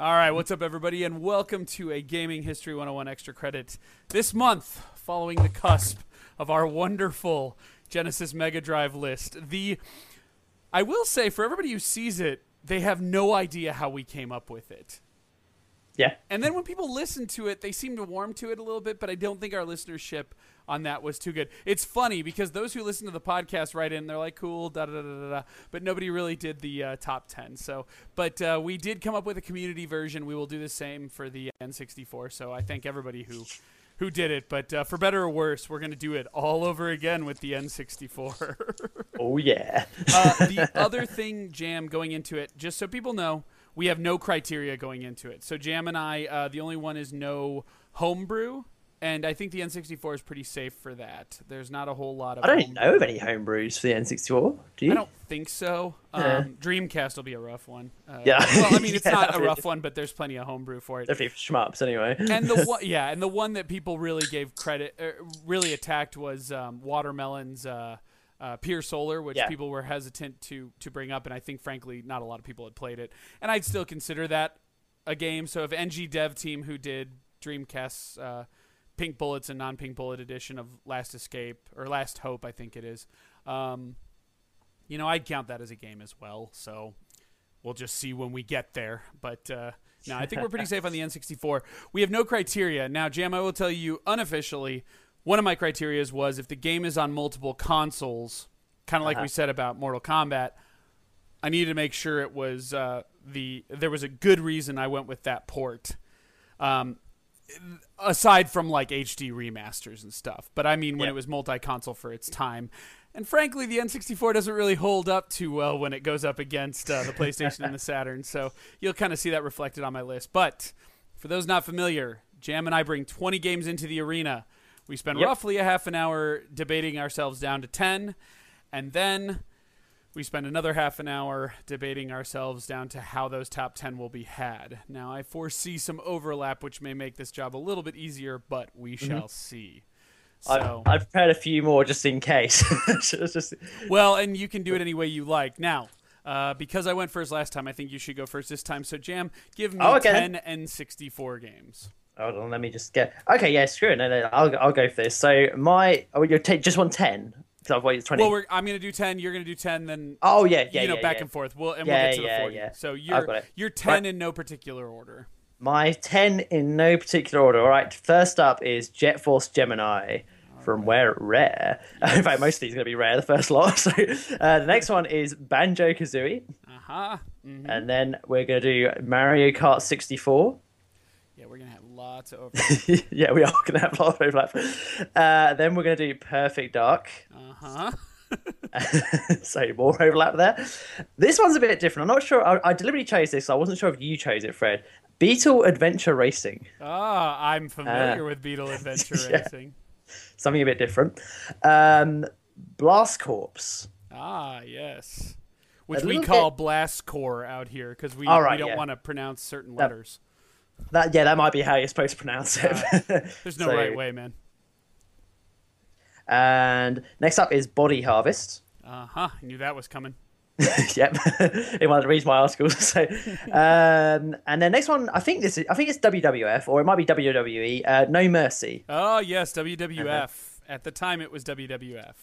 All right, what's up, everybody, and welcome to a Gaming History 101 Extra Credit. This month, following the cusp of our wonderful Genesis Mega Drive list, the I will say for everybody who sees it, they have no idea how we came up with it. Yeah. And then when people listen to it, they seem to warm to it a little bit, but I don't think our listenership on that was too good. It's funny because those who listen to the podcast write in, they're like, cool, da da da da da, but nobody really did the uh, top 10. So, but uh, we did come up with a community version. We will do the same for the N64. So I thank everybody who. Who did it? But uh, for better or worse, we're going to do it all over again with the N64. Oh yeah. uh, the other thing, Jam, going into it, just so people know, we have no criteria going into it. So Jam and I, uh, the only one is no homebrew, and I think the N64 is pretty safe for that. There's not a whole lot of. I don't know of any homebrews for the N64. Do you? I don't think so. Um, Dreamcast will be a rough one. Uh, Yeah. Well, I mean, it's Yeah, not a rough one, but there's plenty of homebrew for it. Definitely for shmups anyway. and the one, yeah, and the one that people really gave credit, er, really attacked was um, Watermelon's uh, uh, Pier Solar, which Yeah. people were hesitant to to bring up, and I think frankly not a lot of people had played it, and I'd still consider that a game. So if NG Dev Team, who did Dreamcast's uh, Pink Bullets and non Pink Bullet edition of Last Escape or Last Hope, I think it is, um, you know, I'd count that as a game as well. So we'll just see when we get there. But uh, no, I think we're pretty safe on the N64. We have no criteria. Now, Jam, I will tell you unofficially, one of my criterias was if the game is on multiple consoles, kind of like we said about Mortal Kombat, I needed to make sure it was uh, the there was a good reason I went with that port. Um, aside from like HD remasters and stuff. But I mean, when Yeah. it was multi-console for its time, and frankly, the N64 doesn't really hold up too well when it goes up against uh, the PlayStation and the Saturn. So you'll kind of see that reflected on my list. But for those not familiar, Jam and I bring 20 games into the arena. We spend Yep. roughly a half an hour debating ourselves down to 10, and then we spend another half an hour debating ourselves down to how those top 10 will be had. Now, I foresee some overlap, which may make this job a little bit easier, but we shall see. So, I've, I've prepared a few more just in case. Just, well, and you can do it any way you like. Now, uh, because I went first last time, I think you should go first this time. So, Jam, give me Oh, okay 10 N64 games. hold on, let me just get. Okay, yeah, screw it. No, no, I'll I'll go for this. So my oh, you're ta- just want ten because twenty. Well, we're, I'm going to do 10, you're going to do 10, then oh yeah, yeah, you know, yeah, back yeah. and forth. We'll, and Yeah, we'll get to the 40. yeah. So you're, you're 10 Right. in no particular order. My ten in no particular order. All right, first up is Jet Force Gemini. From where rare. In fact, most of these are going to be rare. The first lot. So, uh, the next one is Banjo Kazooie, Uh-huh. Mhm. and then we're going to do Mario Kart 64. Yeah, we're going to have lots of overlap. yeah, we are going to have a lot of overlap. Uh, then we're going to do Perfect Dark. Uh-huh. so more overlap there. This one's a bit different. I'm not sure. I, I deliberately chose this. So I wasn't sure if you chose it, Fred. Beetle Adventure Racing. Ah, I'm familiar Uh, with Beetle Adventure yeah. Racing. Something a bit different. Um, Blast Corps. Ah, yes. Which we call blast core out here because we, right, we don't yeah. want to pronounce certain letters. That yeah, that might be how you're supposed to pronounce it. There's no So- right way, man. And next up is Body Harvest. Uh huh. I knew that was coming. yep, of the reads my articles. So, um, and then next one, I think this, is, I think it's WWF or it might be WWE. Uh, no Mercy. Oh yes, WWF. Uh-huh. At the time, it was WWF.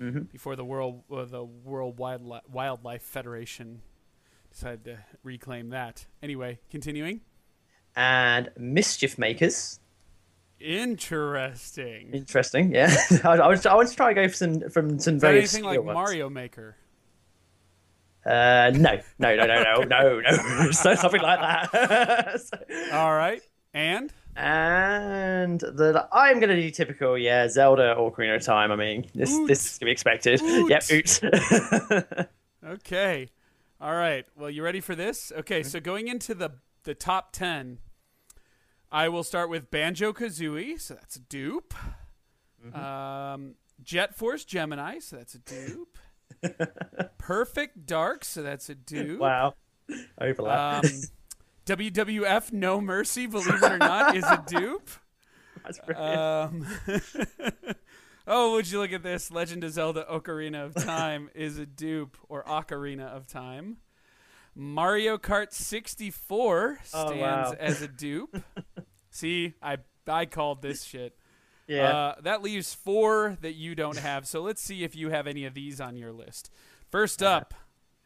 Mm-hmm. Before the world, uh, the World Wildlife, Wildlife Federation decided to reclaim that. Anyway, continuing. And Mischief Makers. Interesting. Interesting, yeah. I, I, was, I want to try and go for some from some Is very anything like ones. Mario Maker? Uh, no, no, no, no, no, no, no. so something like that. So- All right. And and the I'm gonna do typical, yeah, Zelda or Ocarina of Time. I mean, this Oot. this is to be expected. Oot. Yep, oots. Okay. All right. Well, you ready for this? Okay, so going into the the top 10, I will start with Banjo Kazooie, so that's a dupe. Um, Jet Force Gemini, so that's a dupe. Perfect Dark, so that's a dupe. wow, overlap. Um, WWF No Mercy, believe it or not, is a dupe. That's brilliant. Um, oh, would you look at this? Legend of Zelda Ocarina of Time is a dupe, or Ocarina of Time. Mario Kart 64 Oh, stands wow. as a dupe. See, I I called this shit. Yeah. Uh, that leaves four that you don't have. So let's see if you have any of these on your list. First up,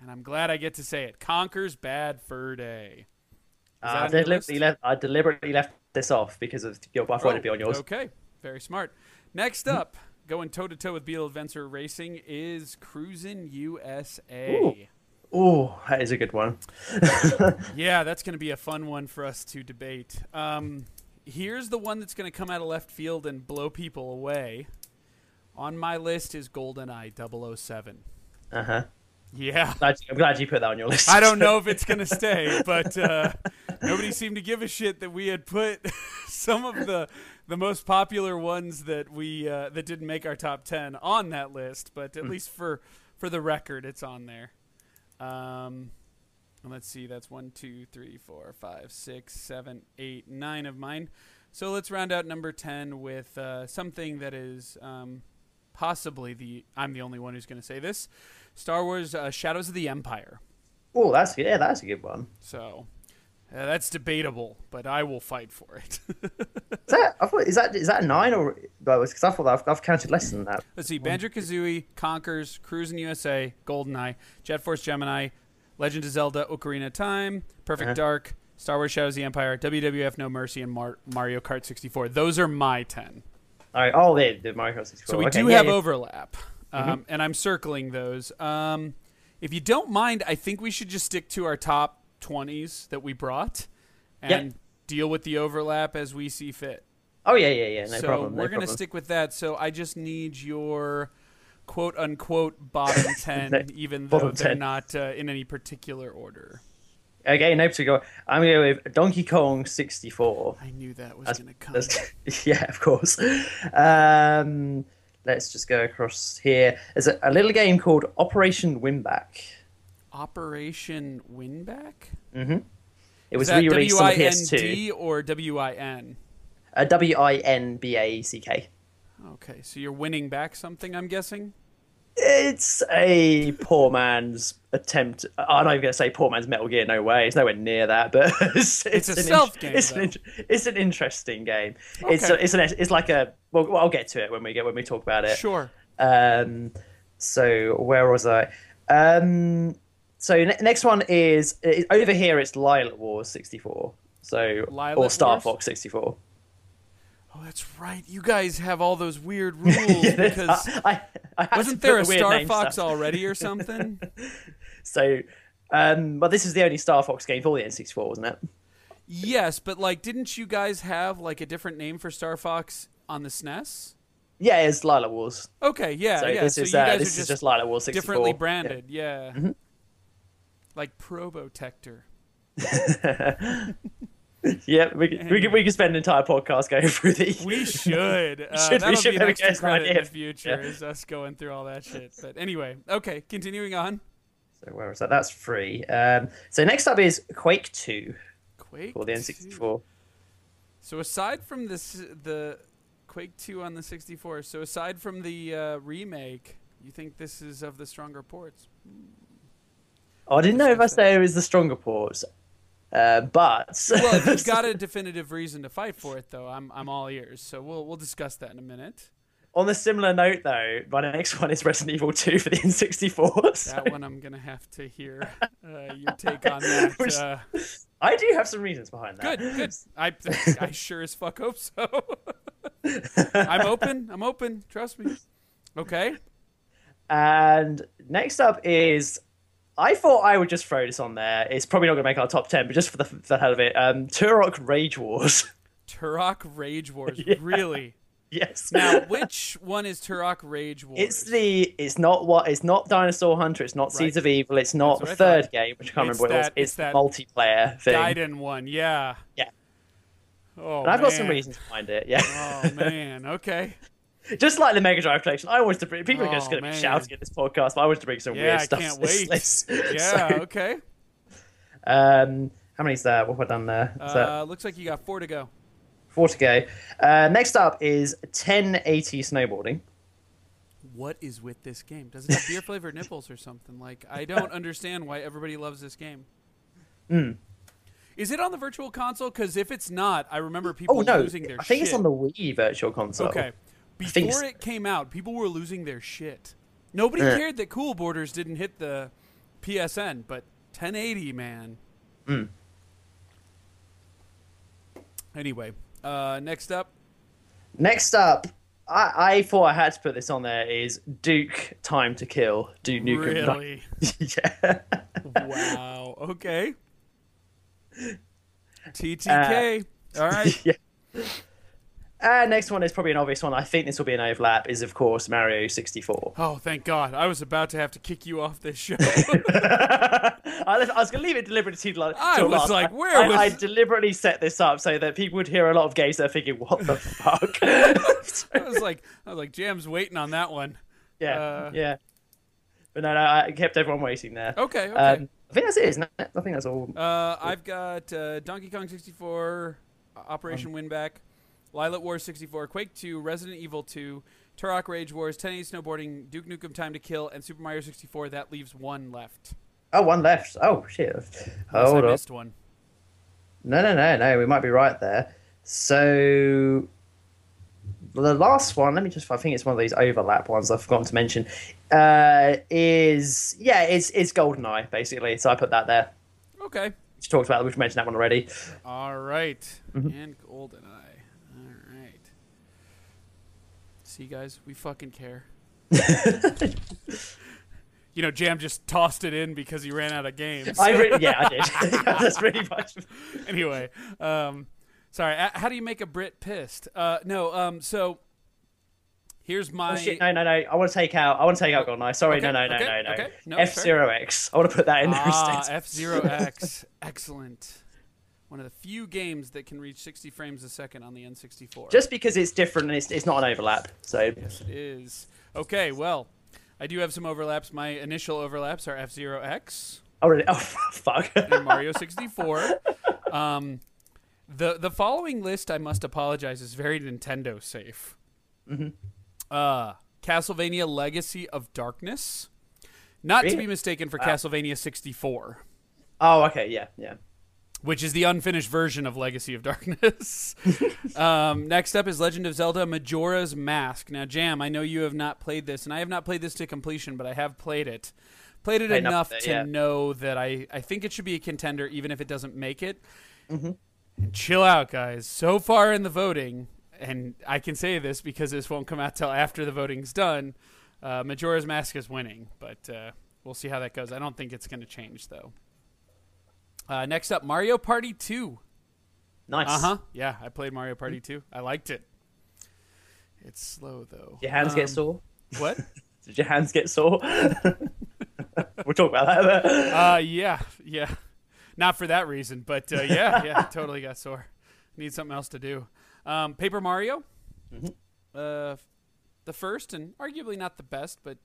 and I'm glad I get to say it, Conker's Bad Fur Day. Uh, I, deliberately left, I deliberately left this off because of your. I thought it'd be on yours. Oh, Okay, very smart. Next up, going toe to toe with Beetle Adventure Racing is Cruis'n USA. Ooh. Oh, that is a good one. Yeah, that's going to be a fun one for us to debate. Um, here's the one that's going to come out of left field and blow people away. On my list is GoldenEye 007. Uh huh. Yeah. I'm glad you put that on your list. I don't know if it's going to stay, but uh, nobody seemed to give a shit that we had put some of the the most popular ones that we uh, that didn't make our top 10 on that list, but at least for for the record it's on there. Um let's see, that's one, two, three, four, five, six, seven, eight, nine of mine. So let's round out number 10 with uh, something that is um, possibly the. I'm the only one who's going to say this Star Wars uh, Shadows of the Empire. Oh, that's yeah, that's a good one. So uh, that's debatable, but I will fight for it. Is that I thought, is that is that a nine or because I thought I've, I've counted less than that. Let's see Banjo Kazooie, Conkers, Cruis'n USA, GoldenEye, Jet Force Gemini, Legend of Zelda Ocarina of Time, Perfect Uh-huh. Dark, Star Wars Shadows of the Empire, WWF No Mercy, and Mar- Mario Kart 64. Those are my 10. All right. Oh, they the Mario Kart 64. So we Okay, do yeah, have yeah. overlap, um, and I'm circling those. Um, if you don't mind, I think we should just stick to our top 20s that we brought and deal with the overlap as we see fit. Oh yeah, yeah, yeah. No so problem. No we're going to stick with that. So I just need your quote unquote bottom 10, No, even though bottom they're 10. not uh, in any particular order. Okay, no particular. I'm going to go with Donkey Kong 64. I knew that was going to come. Yeah, of course. Um, let's just go across here. There's a, a little game called Operation Winback. Operation Winback? Mhm. It was re-released on the W-I-N-D PS2. or W-I-N? Uh, W I N B A C K. Okay, so you're winning back something, I'm guessing? It's a poor man's attempt. I'm not even going to say poor man's Metal Gear. No way. It's nowhere near that. But it's, It's a an in- game, It's an, it's an interesting game. It's Okay. a, it's an it's like a. Well, well, I'll get to it when we get when we talk about it. Sure. Um, so where was I? Um, so ne- next one is uh, over here. It's Lylat Wars 64. So Lylat or Star Wars? Fox 64. Oh, that's right. You guys have all those weird rules because I, I, I wasn't there a the Star Fox stuff. already or something? So, um, but this is the only Star Fox game for the N64, wasn't it? yes, but like, didn't you guys have like a different name for Star Fox on the SNES? Yeah, it's Lylat Wars. Okay, yeah, So yeah. this so is you uh, guys this are is just Lylat Wars 64. differently branded, yeah. Mm-hmm. Like Probotector. Yeah, we we can we can spend an entire podcast going through these. We should. Uh, should- we that'll should be an have a extra credit in idea. the future Yeah. is us going through all that shit. But anyway, okay, continuing on. So where was that? That's free. Um, so next up is Quake 2 Quake. for the N64. So aside from this, the Quake 2 on the 64. So aside from the uh, remake, you think this is of the stronger ports? Oh, I didn't know if I say it was the stronger ports, uh, but Well, if you've got a definitive reason to fight for it, though, I'm I'm all ears. So we'll we'll discuss that in a minute. on a similar note, though, my next one is Resident Evil 2 for the N64. So That one I'm gonna have to hear uh, your take on that. Which- Uh, I do have some reasons behind that. good, good. I I sure as fuck hope so. I'm open. I'm open. Trust me. Okay. And next up is. I thought I would just throw this on there. It's probably not going to make our top 10, but just for the, for the hell of it, um, Turok Rage Wars. Turok Rage Wars. Yeah. Really? yes. Now, which one is Turok Rage Wars? It's the it's not what it's not Dinosaur Hunter, it's not Seeds of Evil, it's not the third game, which I can't It's remember what that- it was. it's that the multiplayer thing. Gaiden one. Yeah. Yeah. Oh, And I've got some man. reasons behind it, yeah. Oh man. Okay. Just like the Mega Drive collection, I wanted to bring people are just Oh, going to be shouting at this podcast, but I wanted to bring some Yeah, weird I stuff. can't wait. list. Yeah. So, okay. um, how many's there? What have I done there? Is that Uh, looks like you got four to go. four to go. Uh, next up is 1080 snowboarding. What is with this game? Does it have beer flavored nipples or something? Like, I don't understand why everybody loves this game. Is it on the virtual console? Because if it's not, I remember people Oh no, losing their I think shit. it's on the Wii Virtual Console. Okay. Before it came out, people were losing their shit. Nobody Yeah. cared that Cool Borders didn't hit the PSN, but 1080, man. Hmm. Anyway, uh, next up, Next up, I, I thought I had to put this on there. Is Duke Time to Kill? Duke Nukem? really? yeah. wow. Okay. TTK. All right. yeah. Uh, next one is probably an obvious one. I think this will be an overlap. Is of course Mario 64. Oh, thank God. I was about to have to kick you off this show. I, was going to leave it deliberately to like. I was last. like, where I, was- I deliberately set this up so that people would hear a lot of games that are thinking, "What the fuck?" I was like, I was like, Jam's waiting on that one. yeah, Uh, yeah. But no, no, I kept everyone waiting there. Okay. Okay. Um, I think that's it. Isn't it? I think that's all. Uh, I've got uh, Donkey Kong 64, Operation Um, Winback, Lylat Wars 64, Quake 2, Resident Evil 2, Turok Rage Wars, 1080 Snowboarding, Duke Nukem Time to Kill, and Super Mario 64. That leaves one left. Oh, one left. Oh shit. Unless Hold I missed one. No, no, no, no. We might be right there. So the last one, let me just. I think it's one of these overlap ones I've forgotten to mention. Uh, is yeah, it's it's GoldenEye basically. So I put that there. Okay. We talked about. We've mentioned that one already. All right. Mm-hmm. And GoldenEye. All right. See, guys, we fucking care. you know, Jam just tossed it in because he ran out of games. I re- yeah, I did. That's pretty much. anyway, um, sorry. a- How do you make a Brit pissed? Uh, no. Um, so here's my. Oh, shit, no, no, no. I want to take out. I want to take out GoldenEye. Sorry, Okay, no, no, no, okay, no, no. okay. No, F Zero X. I want to put that in there Ah, instead. F Zero X. Excellent. One of the few games that can reach 60 frames a second on the N64. Just because it's different and it's, it's not an overlap. So Yes, it is. Okay, well, I do have some overlaps. My initial overlaps are F Zero X oh really? Oh fuck. and Mario 64. Um, the the following list, I must apologize, is very Nintendo safe. Mm-hmm. Uh, Castlevania Legacy of Darkness. Not to be mistaken for Castlevania 64. oh okay. Yeah, yeah. Which is the unfinished version of Legacy of Darkness. um, next up is Legend of Zelda Majora's Mask. Now, Jam, I know you have not played this, and I have not played this to completion, but I have played it. Played it Played enough enough to yeah. know that I, I think it should be a contender, even if it doesn't make it. Mm-hmm. And chill out, guys. So far in the voting, and I can say this because this won't come out till after the voting's done. Uh, Majora's Mask is winning, but uh, we'll see how that goes. I don't think it's going to change, though. Uh, next up, Mario Party 2. Nice. Uh huh. Yeah, I played Mario Party 2. I liked it. It's slow though. Your hands Um, get sore. What? Did your hands get sore? we'll talk about that. uh, yeah, yeah. Not for that reason, but uh, yeah, yeah, totally got sore. Need something else to do. Um, Paper Mario. Uh, the first and arguably not the best, but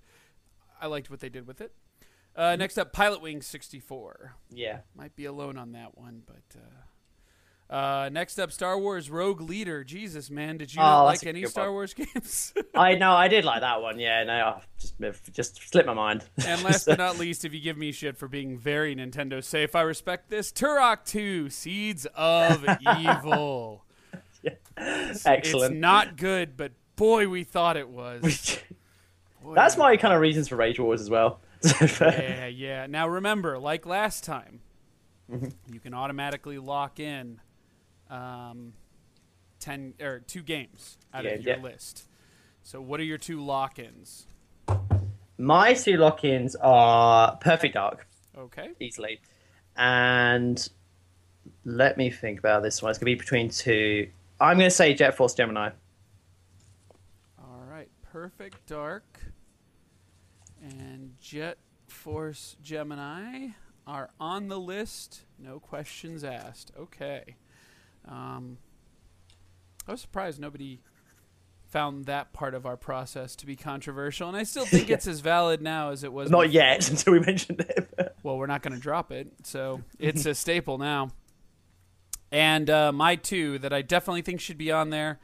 I liked what they did with it. Uh, next up, Pilotwings 64. yeah. Might be alone on that one, but. Uh, uh, next up, Star Wars Rogue Leader. Jesus, man, did you Oh, not like any Star one. Wars games? I know. I did like that one. Yeah. No. I just just slipped my mind. And last but not least, if you give me shit for being very Nintendo safe, I respect this. Turok 2, Seeds of Evil. It's Excellent. It's not good, but boy, we thought it was. Boy, That's my kind of reasons for Rage Wars as well. Yeah, yeah. Now remember, like last time, Mm-hmm. you can automatically lock in um, ten or two games out Yeah, of your yeah. list. So, what are your two lock-ins? My two lock-ins are Perfect Dark, Okay. easily, and let me think about this one. It's gonna be between two. I'm gonna say Jet Force Gemini. All right, Perfect Dark and Jet Force Gemini are on the list. No questions asked. Okay. Um, I was surprised nobody found that part of our process to be controversial, and I still think it's as valid now as it was. Not before. yet until we mentioned it. Well, we're not going to drop it, so it's a staple now. And uh, my two that I definitely think should be on there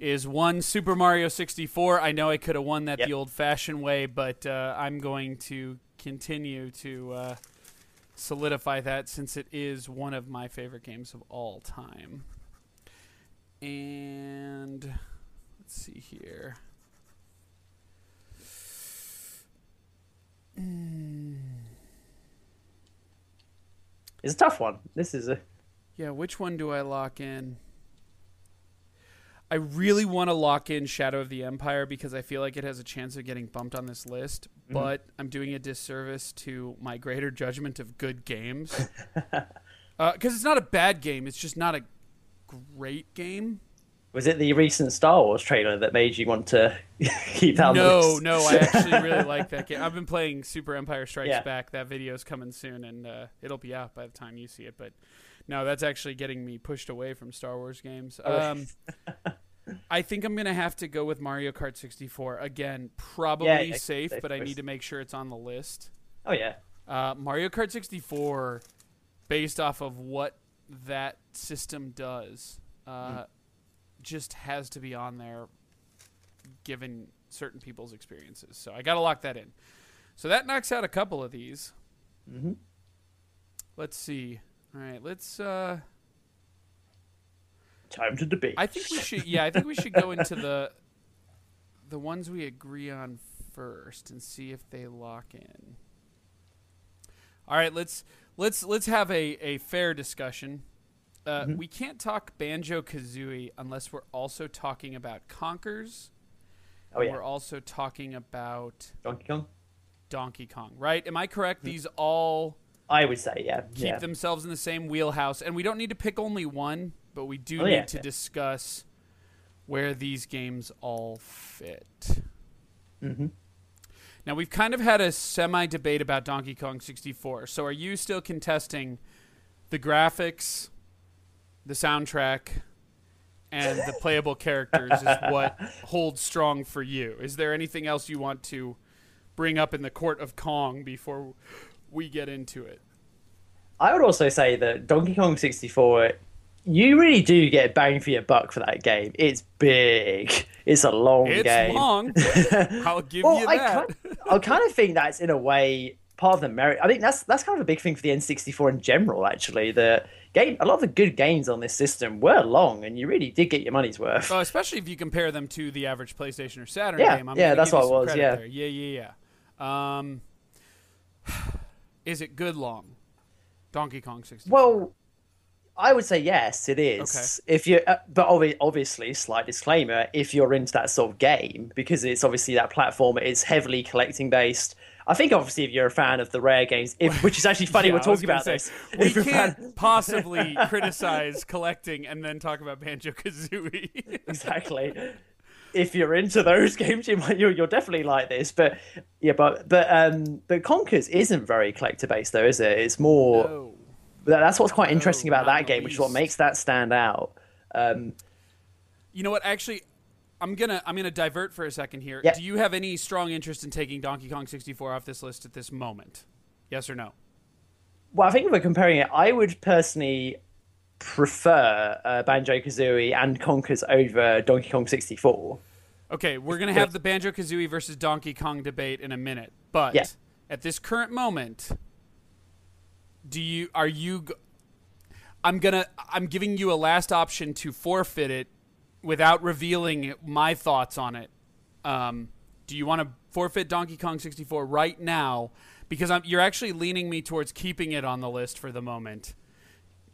is one Super Mario 64. I know I could have won that Yep. the old-fashioned way, but uh, I'm going to continue to uh, solidify that since it is one of my favorite games of all time. And let's see here. It's a tough one. This is a Yeah, which one do I lock in? I really want to lock in Shadow of the Empire because I feel like it has a chance of getting bumped on this list, Mm-hmm. but I'm doing a disservice to my greater judgment of good games. Because it's not a bad game, it's just not a great game. was it the recent Star Wars trailer that made you want to keep that No, list? no, I actually really like that game. I've been playing Super Empire Strikes Yeah. Back. That video's coming soon, and uh, it'll be out by the time you see it. But no, that's actually getting me pushed away from Star Wars games. Um, I think I'm gonna have to go with Mario Kart 64 again. Probably Yeah, yeah, safe, safe but I need to make sure it's on the list. Oh yeah. Uh, Mario Kart 64, based off of what that system does, uh, just has to be on there, given certain people's experiences. So I got to lock that in. So that knocks out a couple of these. Mhm. Let's see. All right, let's. Uh, Time to debate. I think we should. Yeah, I think we should go into the the ones we agree on first and see if they lock in. All right, let's let's let's have a, a fair discussion. Uh, Mm-hmm. We can't talk Banjo Kazooie unless we're also talking about Conkers. oh and yeah. We're also talking about Donkey Kong. Donkey Kong, right? Am I Mm-hmm. correct? These all I would say yeah. keep yeah. themselves in the same wheelhouse, and we don't need to pick only one, but we do Oh, need yeah, to yeah. discuss where these games all fit. hmm Now we've kind of had a semi debate about Donkey Kong 64. So are you still contesting the graphics, the soundtrack, and the playable characters is what holds strong for you? Is there anything else you want to bring up in the court of Kong before we get into it? I would also say that Donkey Kong 64, you really do get bang for your buck for that game. It's big. It's a long It's game. long. I'll give well, you I that. kind, I kind of think that's in a way part of the merit. I think that's that's kind of a big thing for the N64 in general. Actually, the game, a lot of the good games on this system were long, and you really did get your money's worth. Oh, especially if you compare them to the average PlayStation or Saturn Yeah, game. I'm yeah, that's what it was, yeah. yeah, yeah, yeah. Um, is it good long? Donkey Kong 64. Well, I would say yes, it is. If you, uh, but obvi- obviously, slight disclaimer: if you're into that sort of game, because it's obviously that platform, it's heavily collecting based. I think obviously, if you're a fan of the rare games, if, which is actually funny, Yeah, we're talking about say, this. We you're fan- can't possibly criticize collecting and then talk about Banjo Kazooie. exactly. If you're into those games, you might you're, you're definitely like this. But yeah, but but um, but Conkers isn't very collector based though, is it? It's more. that- That's what's quite interesting about that game, which is what makes that stand out. Um, You know what? Actually, I'm gonna I'm gonna divert for a second here. Do you have any strong interest in taking Donkey Kong 64 off this list at this moment? Yes or no? well, I think if we're comparing it, I would personally prefer uh, Banjo Kazooie and Conkers over Donkey Kong 64. Okay, we're gonna have the Banjo Kazooie versus Donkey Kong debate in a minute, but Yeah. at this current moment, do you are you? I'm gonna I'm giving you a last option to forfeit it without revealing my thoughts on it. Um, do you want to forfeit Donkey Kong 64 right now? Because I'm, you're actually leaning me towards keeping it on the list for the moment.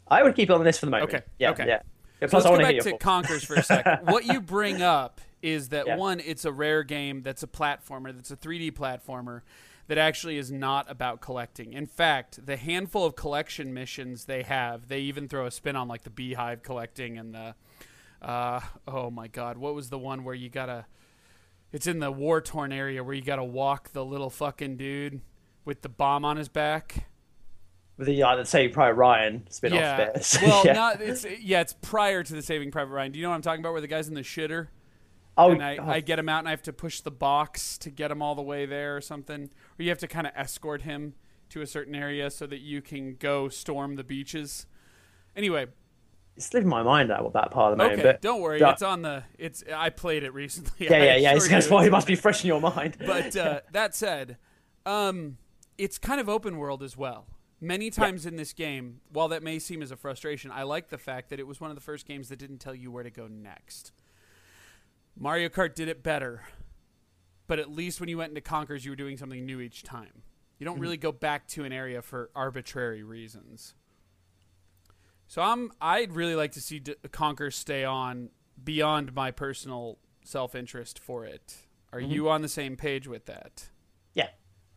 I would keep it on this for the moment. Okay, Yeah. okay. Yeah. Yeah, So Plus, let's I go want to back to. Conkers for a second. what you bring up is that Yeah. one, it's a rare game that's a platformer, that's a 3D platformer that actually is not about collecting. In fact, the handful of collection missions they have, they even throw a spin on like the beehive collecting and the uh, oh my god, what was the one where you gotta it's in the war torn area where you gotta walk the little fucking dude with the bomb on his back. The, uh, the Saving Private Ryan spin off Yeah. bit. well, yeah. not it's yeah, it's prior to the Saving Private Ryan. Do you know what I'm talking about? Where the guy's in the shitter oh, and I, God. I get him out and I have to push the box to get him all the way there or something. Or you have to kind of escort him to a certain area so that you can go storm the beaches. Anyway, it's slipping my mind out what that part of the okay, moment. But don't worry. It's on the. It's. I played it recently. yeah, yeah, yeah. It's, assure that's why it must be fresh in your mind. But uh, that said, um, it's kind of open world as well. Many times in this game, while that may seem as a frustration, I like the fact that it was one of the first games that didn't tell you where to go next. Mario Kart did it better, but at least when you went into Conkers, you were doing something new each time. You don't mm-hmm. really go back to an area for arbitrary reasons. So I'm I'd really like to see D- Conker stay on beyond my personal self-interest for it. Are mm-hmm. you on the same page with that? Yeah.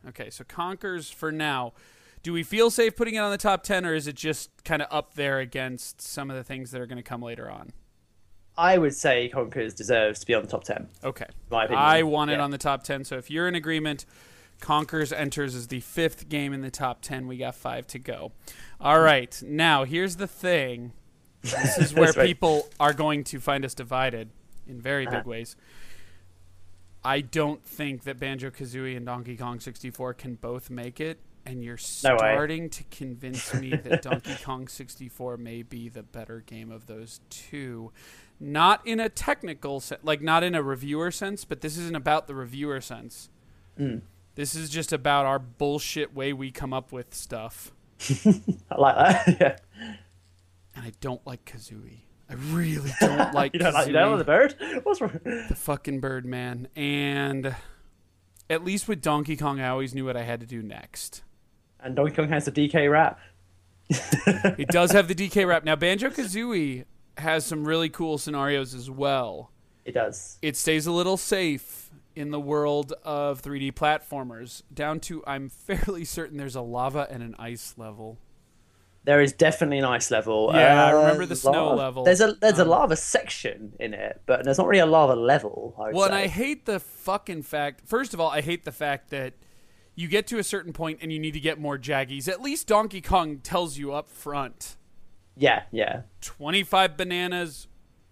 Okay, so Conkers for now. Do we feel safe putting it on the top 10 or is it just kind of up there against some of the things that are going to come later on? I would say Conkers deserves to be on the top 10. Okay. My opinion. I want it on the top 10. So if you're in agreement, Conkers enters as the fifth game in the top 10. We got five to go. All right. Now, here's the thing this is where right. people are going to find us divided in very Uh-huh. big ways. I don't think that Banjo Kazooie and Donkey Kong 64 can both make it. And you're No starting to convince me that Donkey Kong 64 may be the better game of those two. Not in a technical sense, like not in a reviewer sense, but this isn't about the reviewer sense. Mm. This is just about our bullshit way we come up with stuff. I like that. yeah. And I don't like Kazooie. I really don't like You don't like Kazooie. you don't the bird? What's wrong? the fucking bird man and at least with donkey kong i always knew what i had to do next And Donkey Kong has the DK rap. it does have the dk rap now banjo kazooie has some really cool scenarios as well It does. it stays a little safe in the world of 3d platformers down to i'm fairly certain there's a lava and an ice level There is definitely an ice level. Yeah, I Uh, remember the snow lava- level. There's a there's a Um, lava section in it, but there's not really a lava level. I Well, and. I hate the fucking fact. First of all, I hate the fact that you get to a certain point and you need to get more jiggies. At least Donkey Kong tells you up front yeah, yeah. 25 bananas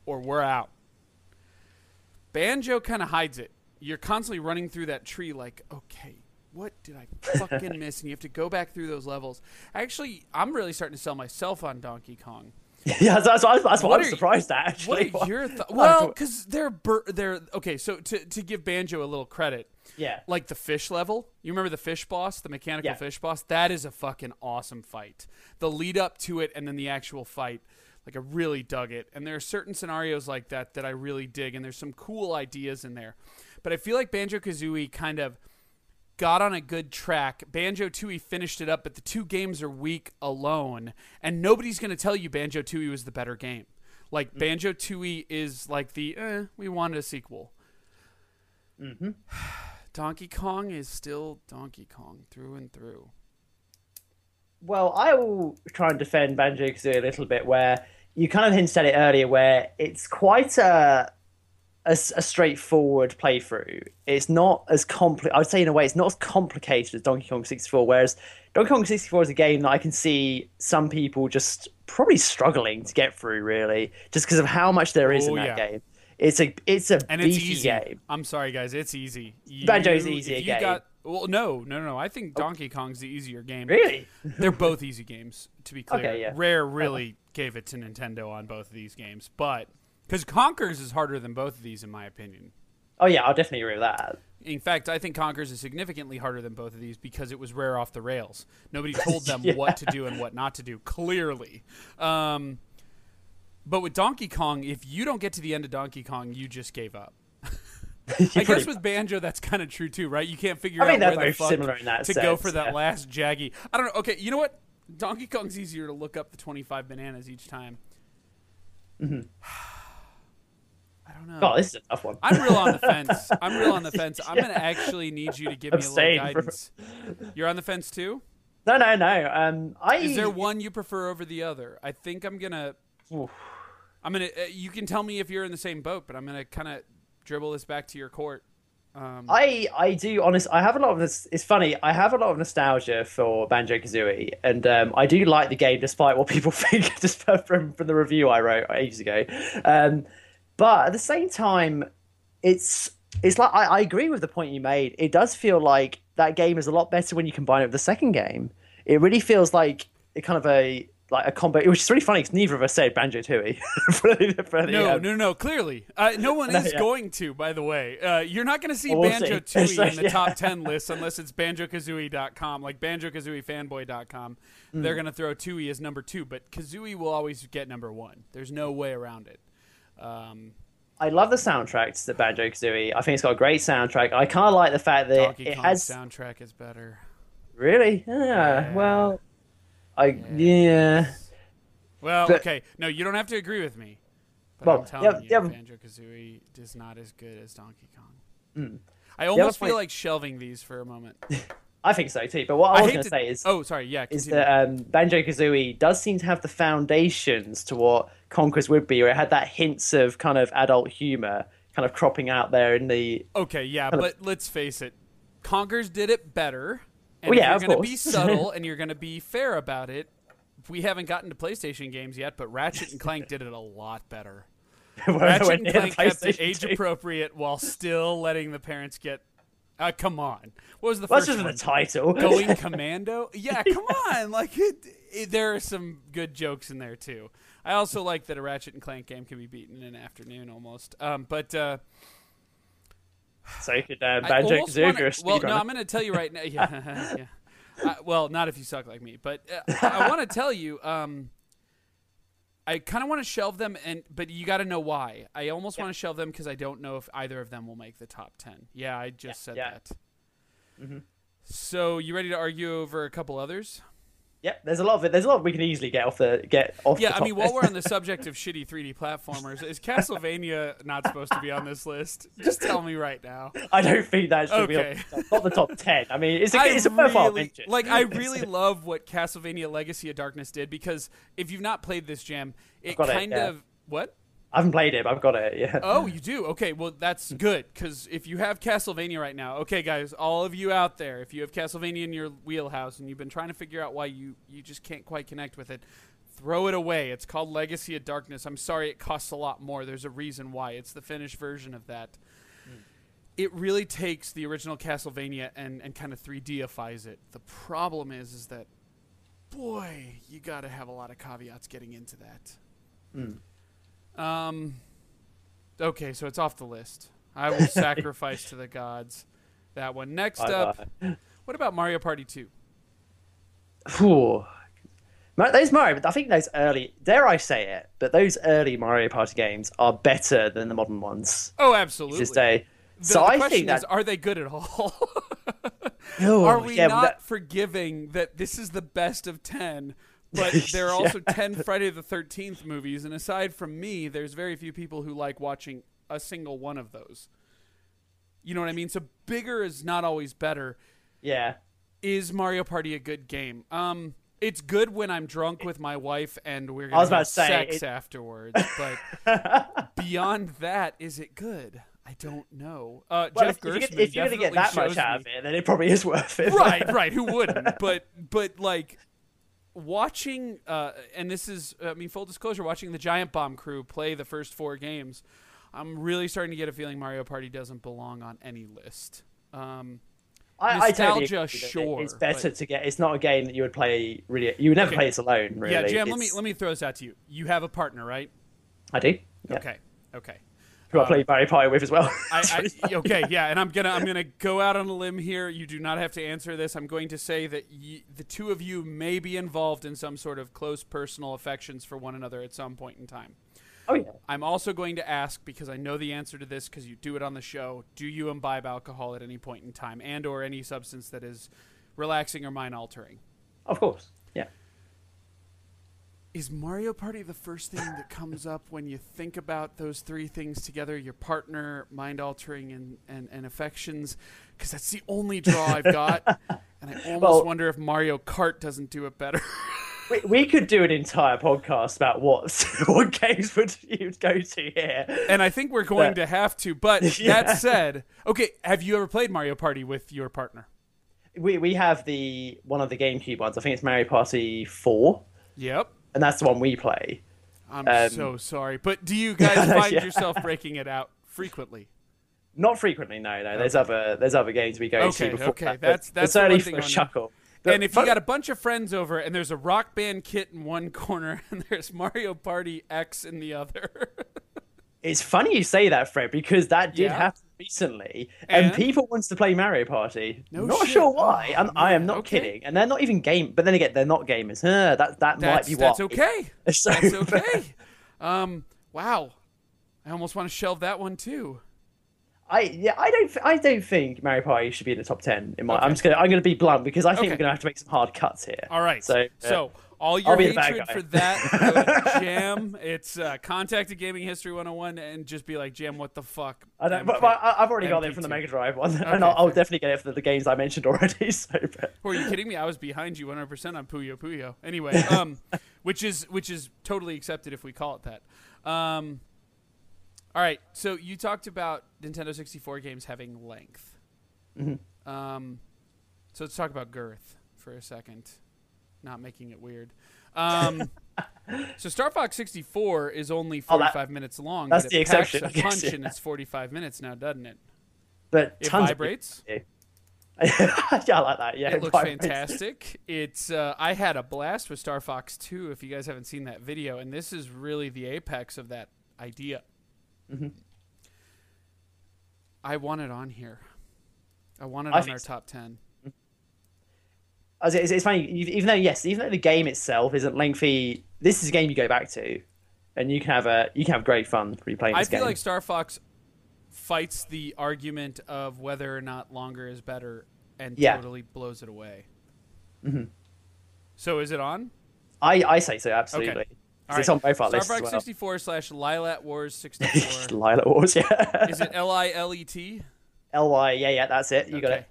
or we're out. Banjo kind of hides it. You're constantly running through that tree like, okay, what did I fucking miss? And you have to go back through those levels. Actually, I'm really starting to sell myself on Donkey Kong. yeah, that's, that's, that's what, I'm surprised at. Actually, What are your th- well? Because they're bur- they're okay. So to to give Banjo a little credit, yeah, like the fish level. You remember the fish boss, the mechanical Yeah. fish boss? That is a fucking awesome fight. The lead up to it and then the actual fight. Like I really dug it. And there are certain scenarios like that that I really dig and there's some cool ideas in there. But I feel like Banjo-Kazooie kind of got on a good track. Banjo Tooie finished it up, but the two games are weak alone, and nobody's going to tell you Banjo Tooie was the better game. Like Banjo Tooie is like the eh, we wanted a sequel. hmm Donkey Kong is still Donkey Kong through and through. Well, I will try and defend Banjo Kazooie a little bit. Where you kind of hinted at it earlier, where it's quite a a straightforward playthrough. It's not as compli I would say in a way, it's not as complicated as Donkey Kong 64. Whereas Donkey Kong 64 is a game that I can see some people just probably struggling to get through, really, just because of how much there is Oh, in that yeah. game. It's a it's a And it's easy. game. I'm sorry, guys. It's easy. You, Banjo's the easier if you game. Got, well, no, no, no. I think Donkey Kong's the easier game. Really? They're both easy games, to be clear. Okay, yeah. Rare really gave it to Nintendo on both of these games, but because Conkers is harder than both of these, in my opinion. Oh yeah, I'll definitely agree with that. In fact, I think Conkers is significantly harder than both of these because it was rare off the rails. Nobody told them Yeah. what to do and what not to do, clearly. Um, but with Donkey Kong, if you don't get to the end of Donkey Kong, you just gave up. I guess with Banjo, that's kind of true too, right? You can't figure I mean, out where the fuck similar in that to go for that yeah. last Jiggy. I don't know. Okay, you know what? Donkey Kong's easier to look up the 25 bananas each time. Mm-hmm. I don't know. Oh, this is a tough one. I'm real on the fence. I'm real on the fence. I'm gonna actually need you to give me a little guidance. You're on the fence too. No, no, no. Um, I Is there one you prefer over the other? I think I'm gonna. Oof. I'm gonna. Uh, you can tell me if you're in the same boat, but I'm gonna kind of dribble this back to your court. Um, I I do honest. I have a lot of this. It's funny. I have a lot of nostalgia for Banjo Kazooie, and um, I do like the game despite what people think. Just from from the review I wrote ages ago. Um, but at the same time, it's it's like I, I agree with the point you made. It does feel like that game is a lot better when you combine it with the second game. It really feels like it kind of a like a combo, which is really funny because neither of us said Banjo Tooie. for the, for the, No, um, no, no. Clearly, uh, no one No, is yeah. going to. By the way, uh, you're not going to see Well, Banjo. Tooie in the Yeah. top ten list unless it's BanjoKazooie.com, like BanjoKazooieFanboy.com. Hmm. They're going to throw Tooie as number two, but Kazooie will always get number one. There's no way around it. Um, I love the soundtrack to Banjo Kazooie. I think it's got a great soundtrack. I kind of like the fact that Donkey it Kong has soundtrack is better. really. Yeah, Yeah. Well, I yeah. Well, But- okay. No, you don't have to agree with me. But Well, I'm telling yeah, you, yeah. Banjo Kazooie is not as good as Donkey Kong. Hmm. I almost point- feel like shelving these for a moment. I think so too. But what I, I was going to say is, Oh, sorry. Yeah. is that um, Banjo Kazooie does seem to have the foundations to what Conquest would be, where it had that hints of kind of adult humor kind of cropping out there in the. Okay, yeah, kind of- but let's face it. Conkers did it better. And Well, yeah, you're going to be subtle and you're going to be fair about it, we haven't gotten to PlayStation games yet, but Ratchet and Clank did it a lot better. Ratchet and Clank kept it age appropriate while still letting the parents get. Uh, come on, what was the Well, first that's just one? the title. Going Commando? Yeah, come on. Like it, it, there are some good jokes in there too. I also like that a Ratchet and Clank game can be beaten in an afternoon almost. Um, but uh, so you could uh, I Banjo Kazooie wanna- or a Well, no. I'm going to tell you right now. Yeah, yeah. Uh, well, not if you suck like me, but uh, I want to tell you. Um, I kind of want to shelve them, and but you got to know why. I almost Yeah. want to shelve them because I don't know if either of them will make the top ten. Yeah, I just said yeah. that. Mhm. So you ready to argue over a couple others? Yep, there's a lot of it. There's a lot we can easily get off the get off. Yeah, I mean, while we're on the subject of shitty 3D platformers, is Castlevania not supposed to be on this list? Just tell me right now. I don't think that should Okay. be on, not the top ten. I mean, it's a, I it's a really, mention. like I really love what Castlevania Legacy of Darkness did because if you've not played this jam, it got it, kind yeah. of what? I haven't played it, but I've got it. Yeah. Oh, you do? Okay, well that's good because if you have Castlevania right now, okay, guys, all of you out there, if you have Castlevania in your wheelhouse and you've been trying to figure out why you you just can't quite connect with it, throw it away. It's called Legacy of Darkness. I'm sorry, it costs a lot more. There's a reason why. It's the finished version of that. Hmm. It really takes the original Castlevania and, and kind of 3Difies it. The problem is, is that, boy, you got to have a lot of caveats getting into that. Hmm. Um. Okay, so it's off the list. I will sacrifice to the gods that one. Next up, Bye-bye. what about Mario Party 2? Phew. Ma- Those Mario, I think those early, dare I say it, but those early Mario Party games are better than the modern ones Oh, absolutely. this day. The, so the I question think that is, are they good at all? Are we yeah, not that- forgiving that this is the best of 10, but there are also 10 Friday the 13th movies, and aside from me, there's very few people who like watching a single one of those. You know what I mean? So bigger is not always better. yeah. is Mario Party a good game? Um, it's good when I'm drunk with my wife and we're gonna about have say, sex it- afterwards. But beyond that, is it good? I don't know. Uh, Well, Jeff if, if, you Gerstmann get, if you're going to get that much out of it, then it probably is worth it. right, right. Who wouldn't? But but like watching, uh, and this is, I mean, full disclosure, watching the Giant Bomb crew play the first four games, I'm really starting to get a feeling Mario Party doesn't belong on any list. Um, I, I Nostalgia, agree sure, It's better but- to get. It's not a game that you would play. Really, you would never Okay. play this alone. Really, yeah, Jam. Let me let me throw this out to you. You have a partner, right? I do. Yeah. Okay. Okay. Who I play Barry Party with as well. I, I, okay, yeah, and I'm gonna I'm gonna go out on a limb here. You do not have to answer this. I'm going to say that y- the two of you may be involved in some sort of close personal affections for one another at some point in time. oh yeah. I'm also going to ask because I know the answer to this because you do it on the show. Do you imbibe alcohol at any point in time, and or any substance that is relaxing or mind altering? Of course. Yeah. Is Mario Party the first thing that comes up when you think about those three things together? Your partner, mind altering, and, and, and affections? Because that's the only draw I've got. and I almost Well- wonder if Mario Kart doesn't do it better. We, we could do an entire podcast about what what games would you go to here. and I think we're going Yeah. to have to. But Yeah. that said, okay, have you ever played Mario Party with your partner? We we have the one of the GameCube ones. I think it's Mario Party Four, Yep. And that's the one we play. I'm Um, so sorry. But do you guys find Yeah. yourself breaking it out frequently? Not frequently, no, no. There's other there's other games we go Okay, to before okay, that, that's- that's it's the only thing for a chuckle. But and if you got a bunch of friends over and there's a rock band kit in one corner and there's Mario Party X in the other. It's funny you say that, Fred, because that did Yeah? happen recently, and, And? people wants to play Mario Party. No not shit. sure why. Oh, and I am not okay. kidding. And they're not even game. But then again, they're not gamers. Huh, that that might that's be that's why. okay. So, That's okay. um wow. I almost want to shelve that one too. I yeah, I don't I don't think Mario Party should be in the top ten. In my, Okay. I'm just gonna I'm gonna be blunt because I think Okay. we're gonna have to make some hard cuts here. All right. So, uh, so all your I'll be the bad hatred for that Jam. It's uh, contact at Gaming History 101 and just be like, Jam, what the fuck? I don't, MK. but, but I've already got it from the Mega Drive one, Okay, and I'll, I'll definitely get it for the games I mentioned already. So, but, Were you kidding me? I was behind you 100% on Puyo Puyo. Anyway, um, which is which is totally accepted if we call it that. Um, all right. So you talked about Nintendo 64 games having length. Mm-hmm. Um, so let's talk about girth for a second, not making it weird. Um, so Star Fox 64 is only Oh, that- 45 minutes long, that's but the it packs exception, a I guess, punch yeah. and it's 45 minutes now, doesn't it? but It vibrates. Yeah, I like that. Yeah, it looks vibrates. fantastic. It's uh, I had a blast with Star Fox 2. If you guys haven't seen that video, and this is really the apex of that idea. Mm-hmm. I want it on here. I want it I on our top 10. It's, it's funny, even though yes, even though the game itself isn't lengthy, this is a game you go back to, and you can have a you can have great fun replaying I this feel game. like Star Fox fights the argument of whether or not longer is better, and Yeah. totally blows it away. Mm-hmm. So is it on? I, I say so absolutely. Okay. All It's on both our Star lists Fox well. 64 slash Lylat Wars 64. Lilac Wars, yeah. is it L I L E T? L Y, yeah, yeah, that's it. You got it.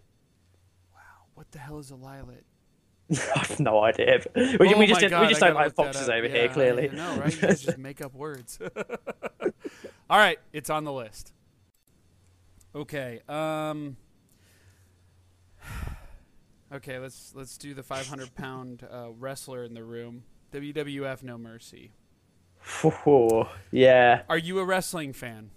Wow, what the hell is a Lylat? I have no idea. We, Oh we just God, we just don't like foxes over Yeah, here, clearly. Know, right? You just make up words. All right, it's on the list. Okay. Um. Okay, let's let's do the 500 pound uh, wrestler in the room. WWF No Mercy. Ooh, yeah, Are you a wrestling fan?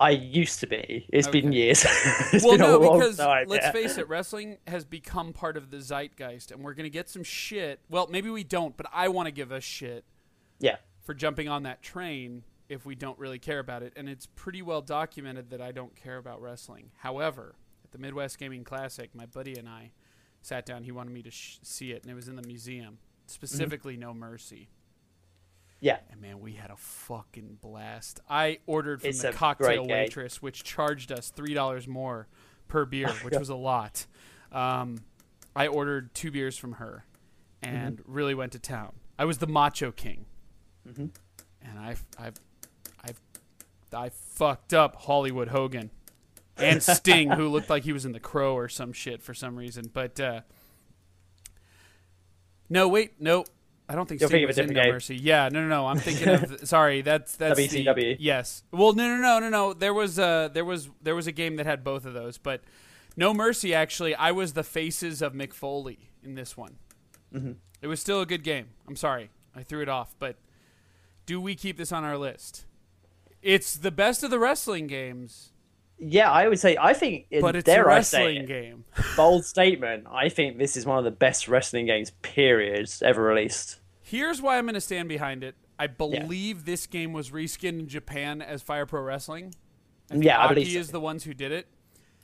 I used to be. It's been years. it's well, been a no, because time. let's yeah. face it, wrestling has become part of the zeitgeist, and we're gonna get some shit. Well, maybe we don't, but I want to give us shit Yeah, for jumping on that train if we don't really care about it. And it's pretty well documented that I don't care about wrestling. However, at the Midwest Gaming Classic, my buddy and I sat down. He wanted me to sh- see it, and it was in the museum, mm-hmm. specifically No Mercy. Yeah. And man, we had a fucking blast. I ordered from It's the cocktail waitress, which charged us three dollars more per beer, which was a lot. Um, I ordered two beers from her, and Mm-hmm. really went to town. I was the Macho King, Mm-hmm. and I, I, I, I fucked up Hollywood Hogan and Sting, who looked like he was in The Crow or some shit for some reason. But uh, no, wait, no. I don't think You're Sting was in No game. Mercy. Yeah, no, no, no. I'm thinking of sorry. That's that's the yes. Well, no, no, no, no, no. There was uh there was there was a game that had both of those, but No Mercy. Actually, I was the faces of Mick Foley in this one. Mm-hmm. It was still a good game. I'm sorry, I threw it off, but do we keep this on our list? It's the best of the wrestling games, Yeah, I would say. I think. but it's dare a I say wrestling game. bold statement. I think this is one of the best wrestling games, period, ever released. Here's why I'm going to stand behind it. I believe this game was reskinned in Japan as Fire Pro Wrestling. I think Yeah, I Aki believe so. is the ones who did it,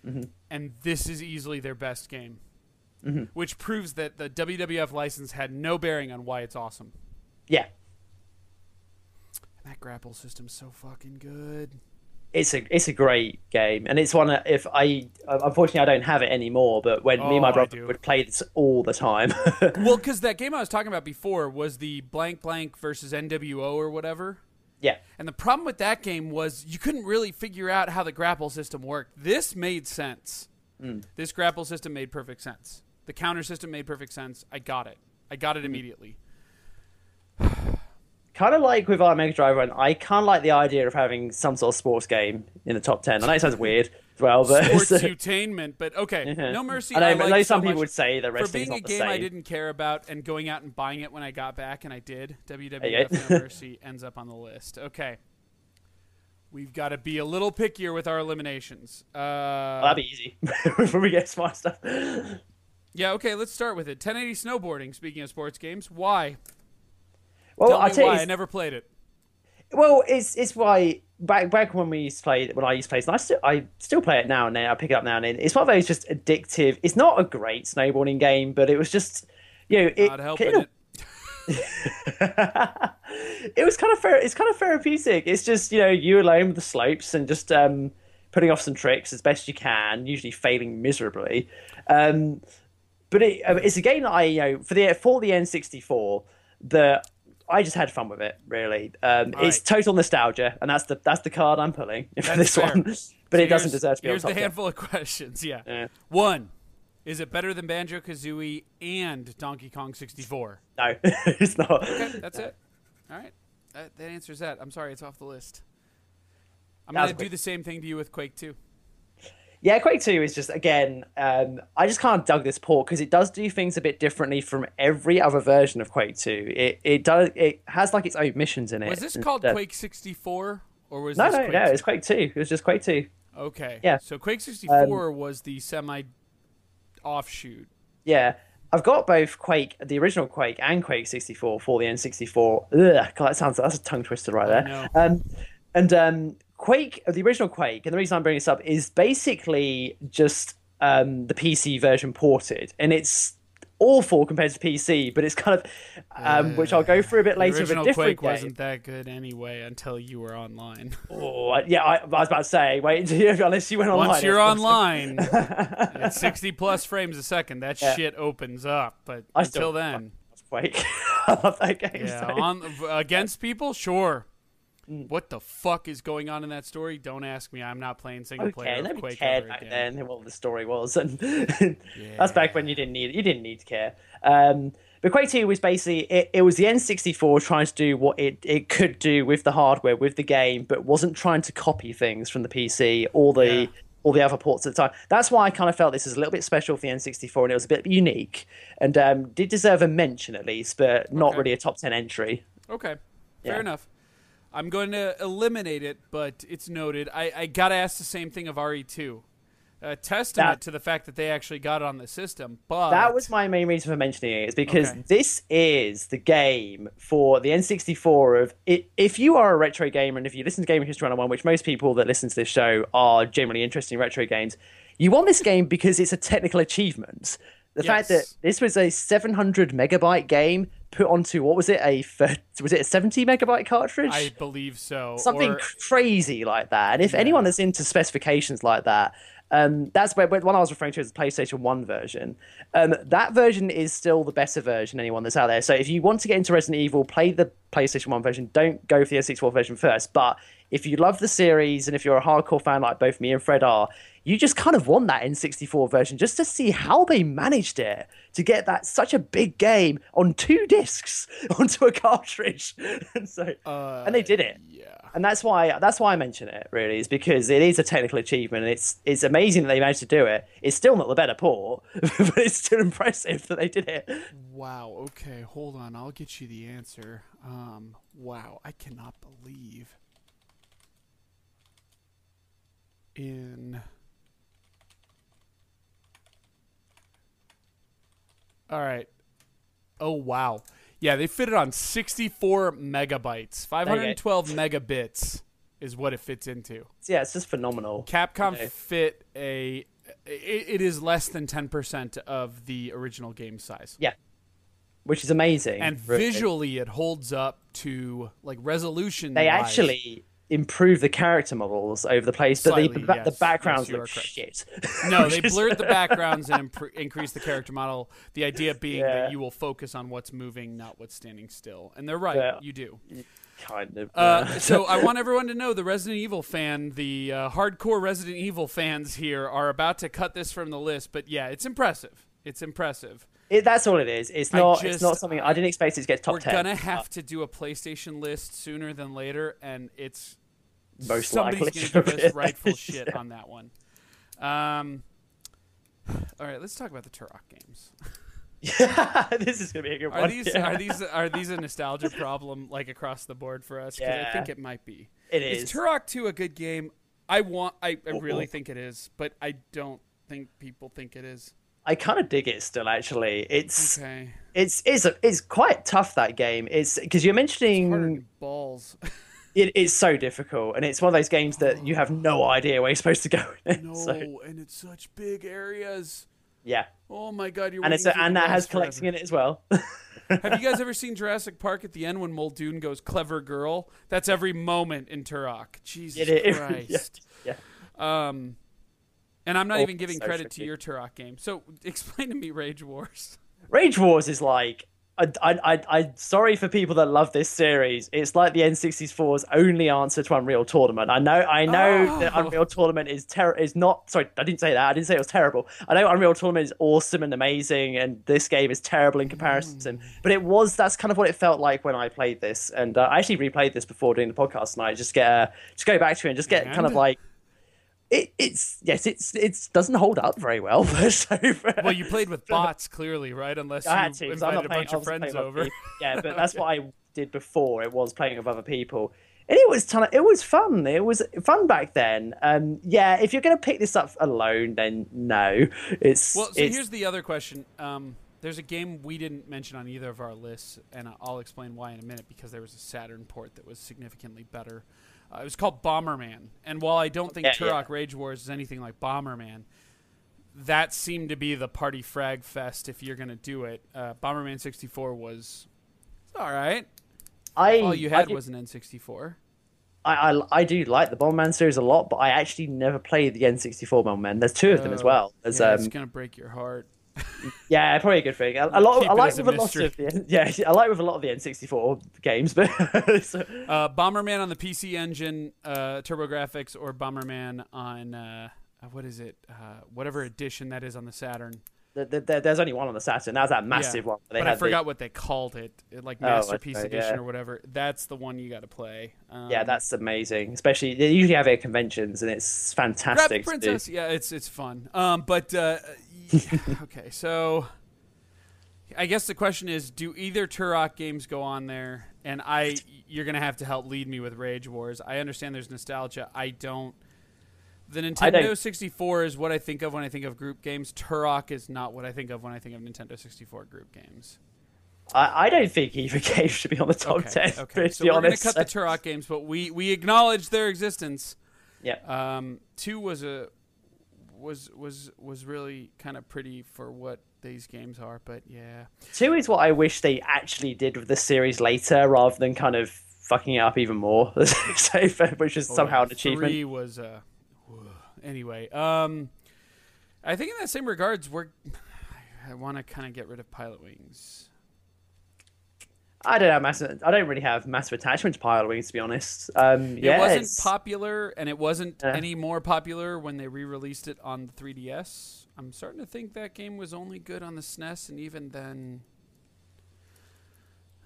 mm-hmm. and this is easily their best game, mm-hmm. which proves that the WWF license had no bearing on why it's awesome. Yeah, that grapple system's so fucking good. It's a it's a great game, and it's one that if I unfortunately I don't have it anymore, but when me Oh, and my oh, brother would play this all the time. Well, because that game I was talking about before was the blank blank versus NWO or whatever. yeah, And the problem with that game was you couldn't really figure out how the grapple system worked. This made sense. Mm. This grapple system made perfect sense. The counter system made perfect sense. I got it. I got it mm. immediately. kind of like with our Mega Drive one, I kind of like the idea of having some sort of sports game in the top ten. I know it sounds weird as well, but Sports entertainment, but okay. No mercy. I know, I, but I like know so some people would say that for being a game. I didn't care about and going out and buying it when I got back, and I did. WWF. No Mercy ends up on the list. Okay. We've got to be a little pickier with our eliminations. Uh, Well, that'd be easy before we get smart stuff. Yeah, okay, let's start with it. 1080 snowboarding. Speaking of sports games, why? Well, Tell I me why. I never played it. Well, it's it's why back back when we used to play when I used to play, and I still I still play it now and then. I pick it up now and then. It's one of those just addictive. It's not a great snowboarding game, but it was just you know it Not helping kind of- it. it was kind of fair. It's kind of therapeutic. It's just you know you alone with the slopes and just um, putting off some tricks as best you can, usually failing miserably. Um, but it, uh, it's a game that I you know for the for the N64 that I just had fun with it. Really, um, it's total nostalgia, and that's the that's the card I'm pulling for That's this fair. one. But So it doesn't deserve to be on Here's the 10. handful of questions. Yeah. Yeah. One, is it better than Banjo Kazooie and Donkey Kong 64? No, it's not. Okay, that's it. All right. That, that answers that. I'm sorry, it's off the list. I'm That to do quick. the same thing to you with Quake 2. Yeah, Quake 2 is just, again, um, I just can't dug this port because it does do things a bit differently from every other version of Quake 2. It it does it has like its own missions in it. Was this called. Quake 64 or was No, this no, Quake no, 2? it's Quake 2. It was just Quake 2. Okay. Yeah. Um, So Quake 64 was the semi offshoot. Yeah. I've got both Quake, the original Quake, and Quake 64 for the N64. Ugh, God, that sounds that's a tongue twister right there. Um, and um, Quake, the original Quake, and the reason I'm bringing this up is basically just um, the PC version ported, and it's awful compared to PC, but it's kind of um, which I'll go through a bit The later. A original different Quake game. wasn't that good anyway until you were online. Oh, yeah, I, I was about to say, wait unless you went online. Once you're online, at 60 plus frames a second, that Yeah. shit opens up. But I until still- then, Quake. I love that game. yeah, so- on against people, sure. Mm. What the fuck is going on in that story? Don't ask me. I'm not playing single player okay, of nobody Quake cared back again. then what the story was, and that's back when you didn't need you didn't need to care. Um, but Quake 2 was basically it, it was the N64 trying to do what it, it could do with the hardware, with the game, but wasn't trying to copy things from the PC or the Yeah. all the other ports at the time. That's why I kind of felt this was a little bit special for the N64 and it was a bit unique and um, did deserve a mention at least, but not Okay. really a top 10 entry. Okay, fair Yeah. enough. I'm going to eliminate it, but it's noted. I, I got to ask the same thing of RE2. A testament That- to the fact that they actually got it on the system, but That was my main reason for mentioning it, is because Okay. this is the game for the N64 of it, if you are a retro gamer and if you listen to Gaming History 101, which most people that listen to this show are generally interested in retro games, you want this game because it's a technical achievement. The fact that this was a 700 megabyte game put onto what was it a was it a 70 megabyte cartridge? I believe so. something or- crazy like that. And if anyone that's into specifications like that, um, that's where, one I was referring to as the PlayStation One version. Um, that version is still the better version. Anyone that's out there. So if you want to get into Resident Evil, play the PlayStation One version. Don't go for the N64 version first. But if you love the series and if you're a hardcore fan like both me and Fred are, you just kind of want that N64 version just to see how they managed it to get that such a big game on two discs onto a cartridge. and so, and they did it yeah. and that's why that's why I mention it really is because it is a technical achievement. And it's it's amazing that they managed to do it. It's still not the better port, but it's still impressive that they did it. Wow. Okay. Hold on. I'll get you the answer. Um. Wow. I cannot believe. In. All right. Oh wow. Yeah, they fit it on 64 megabytes. 512 megabits is what it fits into. Yeah, it's just phenomenal. Capcom Okay. fit a. It, it is less than 10% of the original game size. Yeah, which is amazing. and really. visually it holds up to like resolution. they actually improve the character models over the place, but the, the, the backgrounds Yes, look correct. shit. no, they blurred the backgrounds and impr- increased the character model. The idea being Yeah. that you will focus on what's moving, not what's standing still. And they're right, Yeah. you do. kind of. Uh, so I want everyone to know the Resident Evil fan, the uh, hardcore Resident Evil fans here are about to cut this from the list. But yeah, it's impressive. It's impressive. It, that's all it is. It's not. just- it's not something I didn't expect it to get top We're ten. gonna have to do a PlayStation list sooner than later, and it's Most somebody's likely. gonna give us rightful shit on that one. Um, all right, let's talk about the Turok games. Yeah, this is gonna be a good Are one. these yeah. are these are these a nostalgia problem like across the board for us? 'Cause I Yeah. think it might be. It Is is. Turok 2 a good game? I want I, I really Oh. think it is, but I don't think people think it is. I kind of dig it still. Actually, it's Okay. it's it's it's quite tough that game. It's because you're mentioning balls. it, it's so difficult, and it's one of those games that you have no idea where you're supposed to go. in. no, so, and it's such big areas. yeah, Oh my god, you're and it's a, and that has walls collecting in it as well. Have you guys ever seen Jurassic Park at the end when Muldoon goes "clever girl"? That's every moment in Turok. Jesus It is- Christ. yeah. Um, and I'm not even giving so credit to your Turok game. So explain to me Rage Wars. Rage Wars is like. I, I, I, sorry for people that love this series. It's like the N64's only answer to Unreal Tournament. I know, I know that Oh. Unreal Tournament is ter- is not. Sorry, I didn't say that. I didn't say it was terrible. I know Unreal Tournament is awesome and amazing, and this game is terrible in comparison. But it was. That's kind of what it felt like when I played this, and uh, I actually replayed this before doing the podcast tonight. Just get, uh, just go back to it and just get kind of like. It, it's yes, it's it's doesn't hold up very well. so Well, you played with bots clearly, right? Unless I you had to I'm invited a playing. bunch of friends over. Yeah, but that's what I did before. It was playing with other people, and it was ton. Of, it was fun. It was fun back then. Um, yeah, if you're gonna pick this up alone, then no. It's Well, so it's, here's the other question. Um, there's a game we didn't mention on either of our lists, and I'll explain why in a minute because there was a Saturn port that was significantly better. Uh, it was called Bomberman, and while I don't think Yeah, yeah. Turok Rage Wars is anything like Bomberman, that seemed to be the party frag fest if you're gonna do it. Uh, Bomberman 64 was all right. I All you had was an N64. I, I I do like the Bomberman series a lot, but I actually never played the N64 Bomberman. There's two of them as Oh, well. There's yeah, um it's gonna break your heart. Yeah, probably a good thing. A, a lot. Keep I like as a with a lot of the yeah, I like with a lot of the N64 games, but so, Uh, Bomberman on the PC Engine, uh, TurboGrafx, or Bomberman on uh, uh, what is it? Uh, whatever edition that is on the Saturn. the, the, the- there's only one on the Saturn. That's that massive Yeah. one. They but I forgot what they called it, It- like Oh, Masterpiece okay, Edition yeah. or whatever. That's the one you got to play. Um, Yeah, that's amazing. Especially they usually have it at conventions, and it's fantastic. Princess. Yeah, it's it's fun. Um, but uh, okay, so I guess the question is, do either Turok games go on there? And I, you're gonna have to help lead me with Rage Wars. I understand there's nostalgia. I don't. The Nintendo don't- 64 is what I think of when I think of group games. Turok is not what I think of when I think of Nintendo 64 group games. I, I don't think either game should be on the top Okay, ten. okay. To So we're honest, gonna cut the Turok games, but we we acknowledge their existence. yeah. Um, two was a was was was really kind of pretty for what these games are, but yeah, Two is what I wish they actually did with the series later, rather than kind of fucking it up even more. which is somehow an achievement. Oh, Three was uh, anyway. Um, I think in that same regards, we're I want to kind of get rid of Pilotwings. I don't have massive. I don't really have massive attachment to Pilotwings, to be honest. Um, It wasn't it's- popular, and it wasn't Yeah. any more popular when they re-released it on the 3DS. I'm starting to think that game was only good on the SNES, and even then.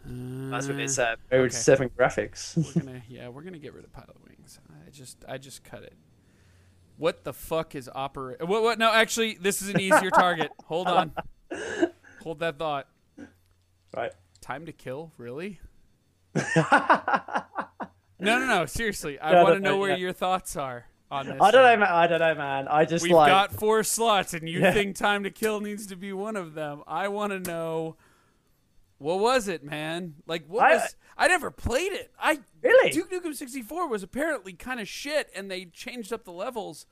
That's with Uh, its uh, Mode okay. Seven graphics. we're gonna yeah we're gonna get rid of pilot wings i just i just cut it what the fuck is operate what what no actually this is an easier target hold on hold that thought right. Time to kill really no no no seriously i want to no, know where yeah. your thoughts are on this I don't know, uh, man. I don't know, man. I just we've like. got four slots and you Yeah. think time to kill needs to be one of them i want to know what was it, man? Like, what I- was? I never played it. I Really? Duke Nukem 64 was apparently kind of shit, and they changed up the levels.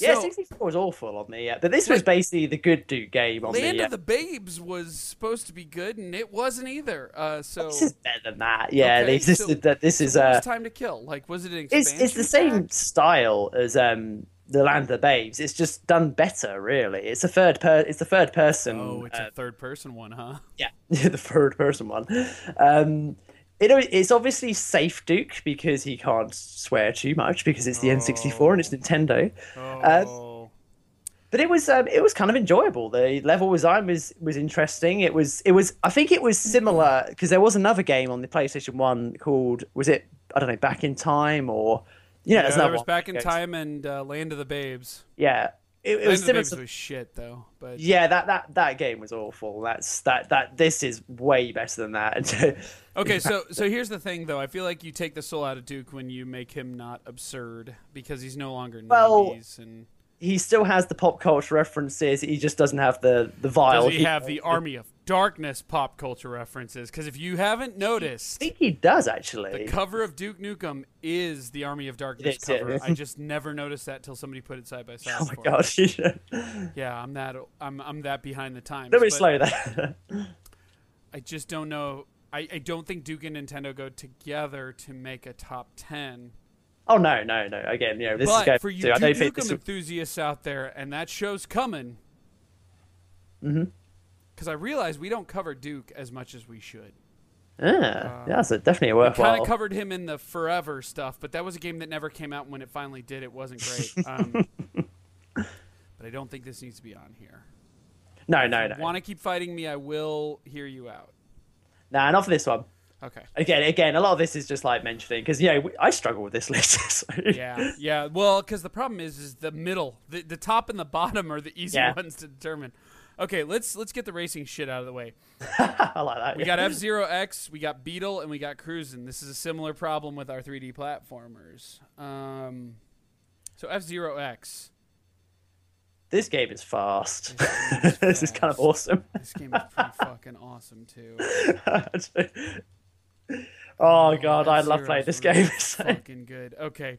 Yeah, 64 was awful on the yeah, but this was basically the good Duke game on Land the. uh, of the Babes was supposed to be good, and it wasn't either. Uh, so This is better than that. Yeah, Okay, this so- is that. This is uh, Time to Kill? Like, was it an it's it's the same pack? style as um the Land of the Babes. It's just done better, really. It's a third per. It's the third person. Oh, it's uh, a third-person one, huh? yeah, the third person one. Um, it, it's obviously safe Duke because he can't swear too much because it's the N64 and it's Nintendo. Oh, But it was um, it was kind of enjoyable. The level design was was interesting. It was it was I think it was similar because there was another game on the PlayStation One called was it I don't know Back in Time or you know yeah, there's there was one. Back in Time and uh, Land of the Babes. Yeah, it, it was similar. To, was shit though, but yeah, that, that that game was awful. That's that that this is way better than that. Okay, so so here's the thing though. I feel like you take the soul out of Duke when you make him not absurd because he's no longer Well, 90s and he still has the pop culture references. He just doesn't have the the vial. Does he have the Army of Darkness pop culture references? Because if you haven't noticed, I think he does actually. the cover of Duke Nukem is the Army of Darkness is, yeah. cover. I just never noticed that till somebody put it side by side. oh my god! Yeah, I'm that. I'm I'm that behind the times. Let me slow that. I just don't know. I, I don't think Duke and Nintendo go together to make a top ten. oh no, no, no! Again, you know this is but going for you to. Duke Nukem. Will, enthusiasts out there, and that show's coming. Mhm. Because I realize we don't cover Duke as much as we should. yeah, yeah, that's a, definitely a We kind of covered him in the Forever stuff, but that was a game that never came out. And when it finally did, it wasn't great. Um, but I don't think this needs to be on here. no, no, no. Want to keep fighting me? I will hear you out. Nah, not for this one. Okay. Again, again, a lot of this is just like mentioning because you know I struggle with this list. so- Yeah, yeah. Well, because the problem is, is the middle, the, the top and the bottom are the easy Yeah. ones to determine. Okay, let's let's get the racing shit out of the way. I like that. We got F Zero X, we got Beetle, and we got Cruisin'. This is a similar problem with our 3D platformers. Um, so F Zero X. This game is fast. This is this is kind of awesome. This game is pretty fucking awesome too. oh god, I love playing this really game. So- fucking good. Okay,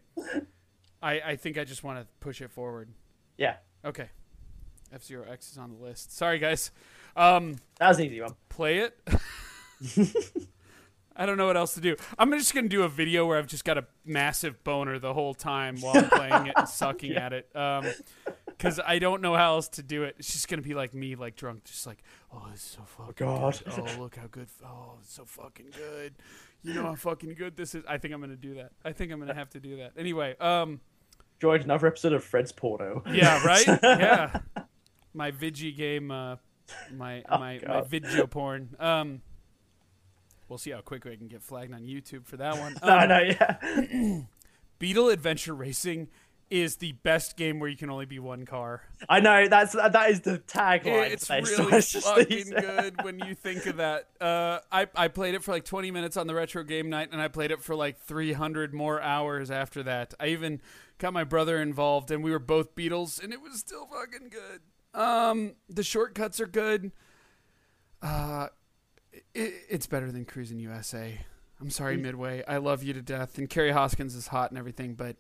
I I think I just want to push it forward. yeah, Okay, F Zero X is on the list. Sorry guys. Um, that was an easy one. play it. I don't know what else to do. I'm just gonna do a video where I've just got a massive boner the whole time while I'm playing it and sucking at it. Um, because I don't know how else to do it. It's just gonna be like me, like drunk, just like, oh, it's so fucking God. good. Oh, look how good. Oh, it's so fucking good. You know how fucking good this is. I think I'm gonna do that. I think I'm gonna have to do that. Anyway, um, Joined another episode of Fred's Porno. yeah, right. Yeah, my Vigi game. Uh, my Oh, my my video porn. Um, we'll see how quick I can get flagged on YouTube for that one. No, Um, no, yeah. Beetle Adventure Racing is the best game where you can only be one car. I know that's that is the tagline. It's so really fucking good when you think of that. Uh, I I played it for like 20 minutes on the retro game night, and I played it for like 300 more hours after that. I even got my brother involved, and we were both Beatles, and it was still fucking good. Um, the shortcuts are good. Uh, it, it's better than Cruis'n USA. I'm sorry, Midway. I love you to death, and Kerri Hoskins is hot and everything, but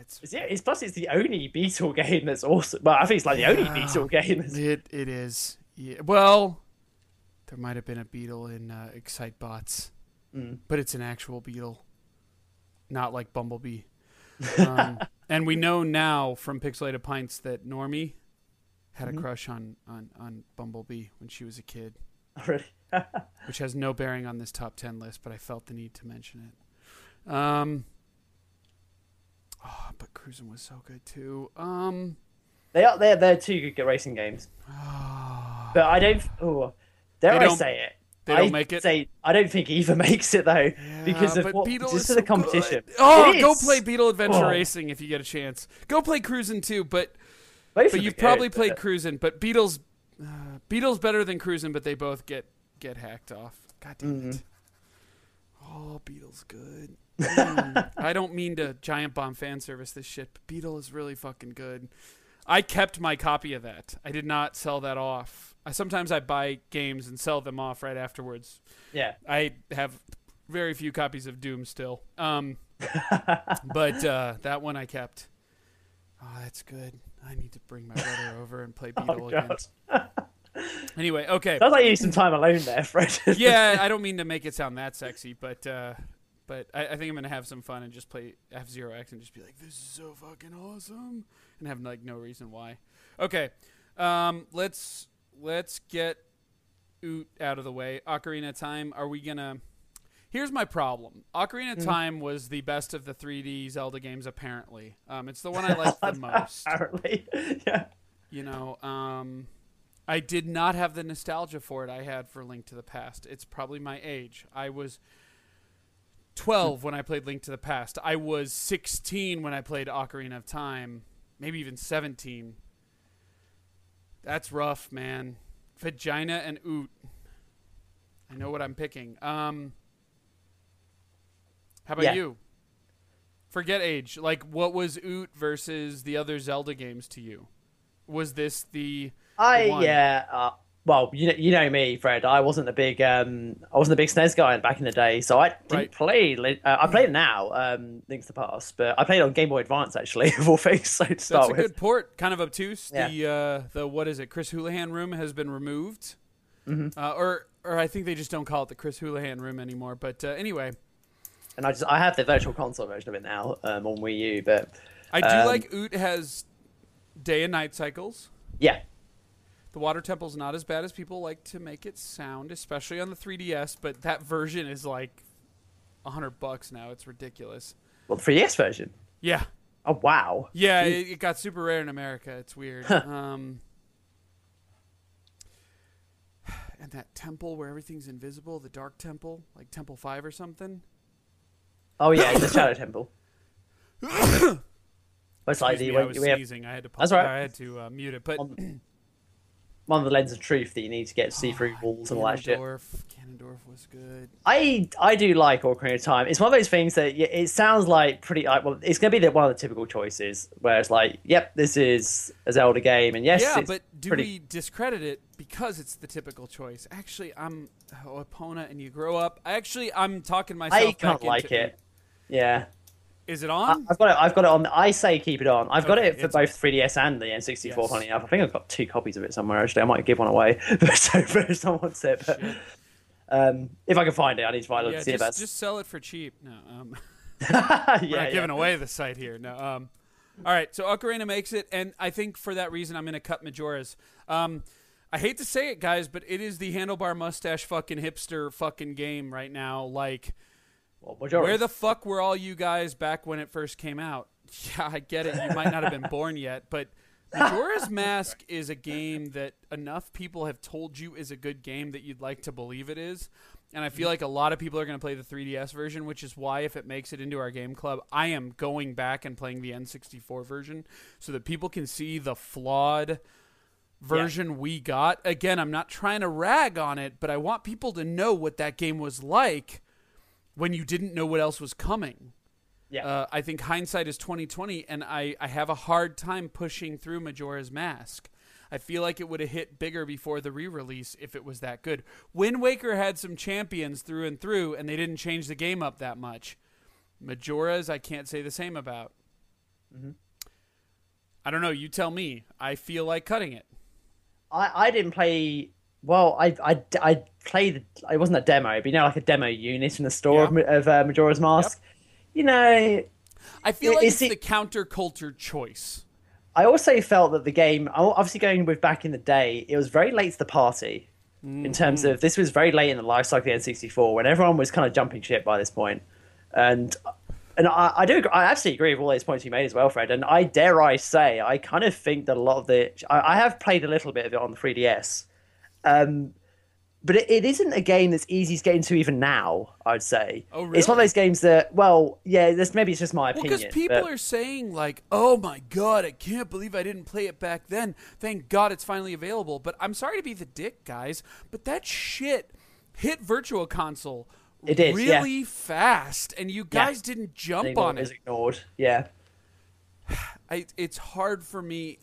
it's yeah, it's plus it's the only Beetle game that's awesome. Well, I think it's like the only Yeah. Beetle game. That's, It it is. Yeah. Well, there might have been a beetle in uh, Excitebots, Mm. but it's an actual beetle, not like Bumblebee. Um, and we know now from Pixelated Pints that Normie had a Mhm. crush on, on on Bumblebee when she was a kid, really. which has no bearing on this top ten list, but I felt the need to mention it. Um. Oh, but Cruis'n was so good too. Um. They are they're they're two good racing games, but I don't. Oh, dare I don't- say it? They don't I make it. Say I don't think either makes it though because of what Beetle just is for the so competition. good. Oh, go play Beetle Adventure Oh. Racing if you get a chance. Go play Cruis'n too, but Both but you've probably played Cruisin'. But Beatles, uh, Beetle's better than Cruisin', but they both get get hacked off. God damn it! Oh, Beatles good. I don't mean to giant bomb fan service this shit, but Beetle is really fucking good. I kept my copy of that. I did not sell that off. I, sometimes I buy games and sell them off right afterwards. Yeah. I have very few copies of Doom still. Um, but uh, that one I kept. Oh, that's good. I need to bring my brother over and play Beetle Oh again. Anyway, okay. Sounds like you need some time alone there, Fred. yeah, I don't mean to make it sound that sexy, but uh, but I, I think I'm gonna have some fun and just play F Zero X and just be like, this is so fucking awesome, and have like no reason why. Okay, um, let's let's get Oot out of the way. Ocarina of Time. Are we gonna? Here's my problem. Ocarina of Time was the best of the 3D Zelda games. Apparently, um, it's the one I liked the most. Apparently. Yeah. You know, um, I did not have the nostalgia for it I had for Link to the Past. It's probably my age. I was 12 when I played Link to the Past. I was 16 when I played Ocarina of Time, maybe even 17. That's rough, man. Vagina and Oot. I know what I'm picking. Um, how about Yeah. you? Forget age. Like, what was Oot versus the other Zelda games to you? Was this the? I one. yeah. Uh, well, you know, you know me, Fred. I wasn't a big um, I wasn't a big SNES guy back in the day, so I didn't Right. play. Uh, I play it now, um, Links to the Past, but I played on Game Boy Advance actually, of all things. So to That's start a with, good port. Kind of obtuse. Yeah. The uh, the what is it? Chris Houlihan room has been removed, Mm-hmm. uh, or or I think they just don't call it the Chris Houlihan room anymore. But uh, anyway, and I just I have the Virtual Console version of it now um, on Wii U, but I do Um, like Oot has day and night cycles. yeah, The water temple's not as bad as people like to make it sound, especially on the 3DS. But that version is like a hundred bucks now. It's ridiculous. well, the 3DS version. Yeah, Oh wow, yeah. It, it got super rare in America. It's weird. um, and that temple where everything's invisible, the Dark Temple, like Temple Five or something. Oh yeah, the Shadow Temple. It's like Excuse the me, I was we have sneezing. I had to. That's all right. I had to uh, mute it. But On- one of the lens of truth that you need to get to see through walls and all that shit. Ganondorf, was good. I I do like Ocarina of Time. It's one of those things that y- it sounds like pretty. Like, well, it's going to be the, one of the typical choices where it's like, yep, this is a Zelda game, and yes, yeah, but do pretty. we discredit it because it's the typical choice? Actually, I'm oh, Epona, and you grow up. Actually, I'm talking myself. I can't like into- it. Yeah, Is it on? I've got it. I've got it on. I say keep it on. I've got it for both 3DS and the N64. Yes. Funny enough, I think I've got two copies of it somewhere. Actually, I might give one away, but so if someone wants it. But um, if I can find it, I need to find it yeah, see just, just sell it for cheap. No, um, yeah, we're yeah. not giving away the site here. No. Um, all right, so Ocarina makes it, and I think for that reason, I'm going to cut Majora's. Um, I hate to say it, guys, but it is the handlebar mustache fucking hipster fucking game right now. Like, Well, Majora's- where the fuck were all you guys back when it first came out? Yeah, I get it. You might not have been born yet, but Majora's Mask is a game that enough people have told you is a good game that you'd like to believe it is. And I feel mm. like a lot of people are going to play the 3DS version, which is why if it makes it into our game club, I am going back and playing the N64 version so that people can see the flawed version we got. Again, I'm not trying to rag on it, but I want people to know what that game was like when you didn't know what else was coming. yeah. Uh, I think hindsight is 2020, and I, I have a hard time pushing through Majora's Mask. I feel like it would have hit bigger before the re-release if it was that good. Wind Waker had some champions through and through, and they didn't change the game up that much. Majora's, I can't say the same about. Mm-hmm. I don't know. You tell me. I feel like cutting it. I, I didn't play. Well, I, I, I played. It wasn't a demo, but you know, like a demo unit in the store of, Yeah. Ma- of uh, Majora's Mask. You know, I feel It- like it's it's the- the counterculture choice. I also felt that the game, obviously going with back in the day, it was very late to the party. In terms Mm-hmm. of this was very late in the life cycle of the N64 when everyone was kind of jumping ship by this point. And and I, I do I absolutely agree with all those points you made as well, Fred. And I dare I say I kind of think that a lot of the I, I have played a little bit of it on the 3DS, um, but it, it isn't a game that's easy to get into even now. I'd say. Oh, It's one of those games that well, yeah, this maybe it's just my Well, opinion. because people but- are saying like, "Oh my god, I can't believe I didn't play it back then. Thank God it's finally available." But I'm sorry to be the dick, guys, but that shit hit Virtual Console It did, yeah. really fast, and you Yeah. guys didn't jump ignored- on is it. ignored. Yeah. I, it's hard for me.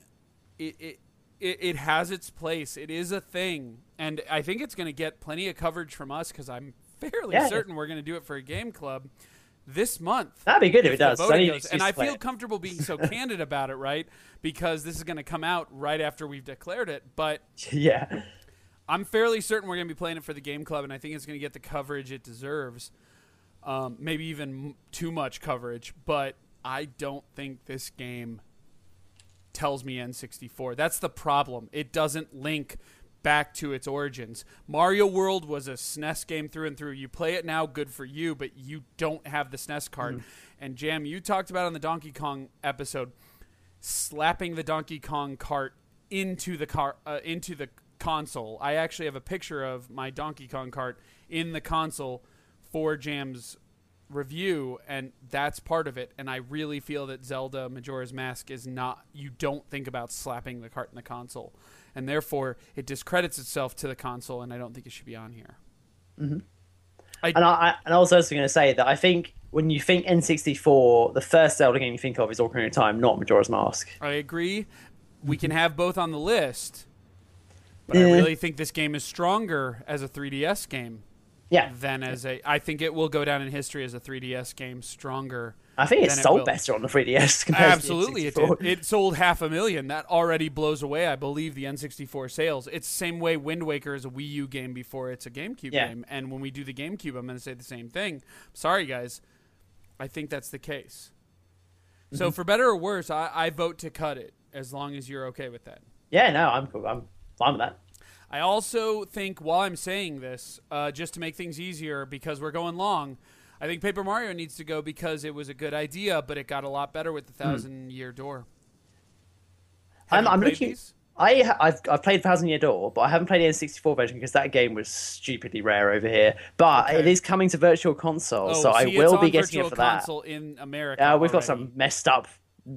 It, it it it has its place. It is a thing, and I think it's going to get plenty of coverage from us because I'm fairly Yeah. certain we're going to do it for a game club this month. That'd be good if it does. does. 'cause I voting need goes. an And I feel it. comfortable being so candid about it, right? Because this is going to come out right after we've declared it. But yeah. I'm fairly certain we're going to be playing it for the game club, and I think it's going to get the coverage it deserves. Um, maybe even m- too much coverage, but I don't think this game tells me N64. That's the problem. It doesn't link back to its origins. Mario World was a SNES game through and through. You play it now, good for you, but you don't have the SNES card. And Jam, you talked about on the Donkey Kong episode slapping the Donkey Kong cart into the car uh, into the console. I actually have a picture of my Donkey Kong cart in the console for Jam's review and that's part of it and I really feel that Zelda Majora's Mask is not you don't think about slapping the cart in the console and therefore it discredits itself to the console and I don't think it should be on here. Mm-hmm. And I, I and I was also going to say that I think when you think N64, the first Zelda game you think of is Ocarina of Time, not Majora's Mask. I agree. We can mm-hmm. have both on the list, but I really think this game is stronger as a 3DS game Yeah, than as a. I think it will go down in history as a 3DS game stronger. I think it Then it sold better on the 3DS. compared Absolutely, it the N64. did. It sold half a million. That already blows away, I believe, the N64 sales. It's the same way Wind Waker is a Wii U game before it's a GameCube Yeah. game. And when we do the GameCube, I'm going to say the same thing. Sorry, guys. I think that's the case. So, Mm-hmm. for better or worse, I, I vote to cut it as long as you're okay with that. Yeah, no, I'm. I'm fine with that. I also think while I'm saying this, uh, just to make things easier, because we're going long, I think Paper Mario needs to go because it was a good idea, but it got a lot better with the Thousand Year Door. Have I'm, you I'm played looking. these? I ha- I've I've played Thousand Year Door, but I haven't played the N64 version because that game was stupidly rare over here. But Okay. it is coming to Virtual Console, Oh, so I see, it's will be getting Virtual it for that. Console in America. Uh, we've got some messed up.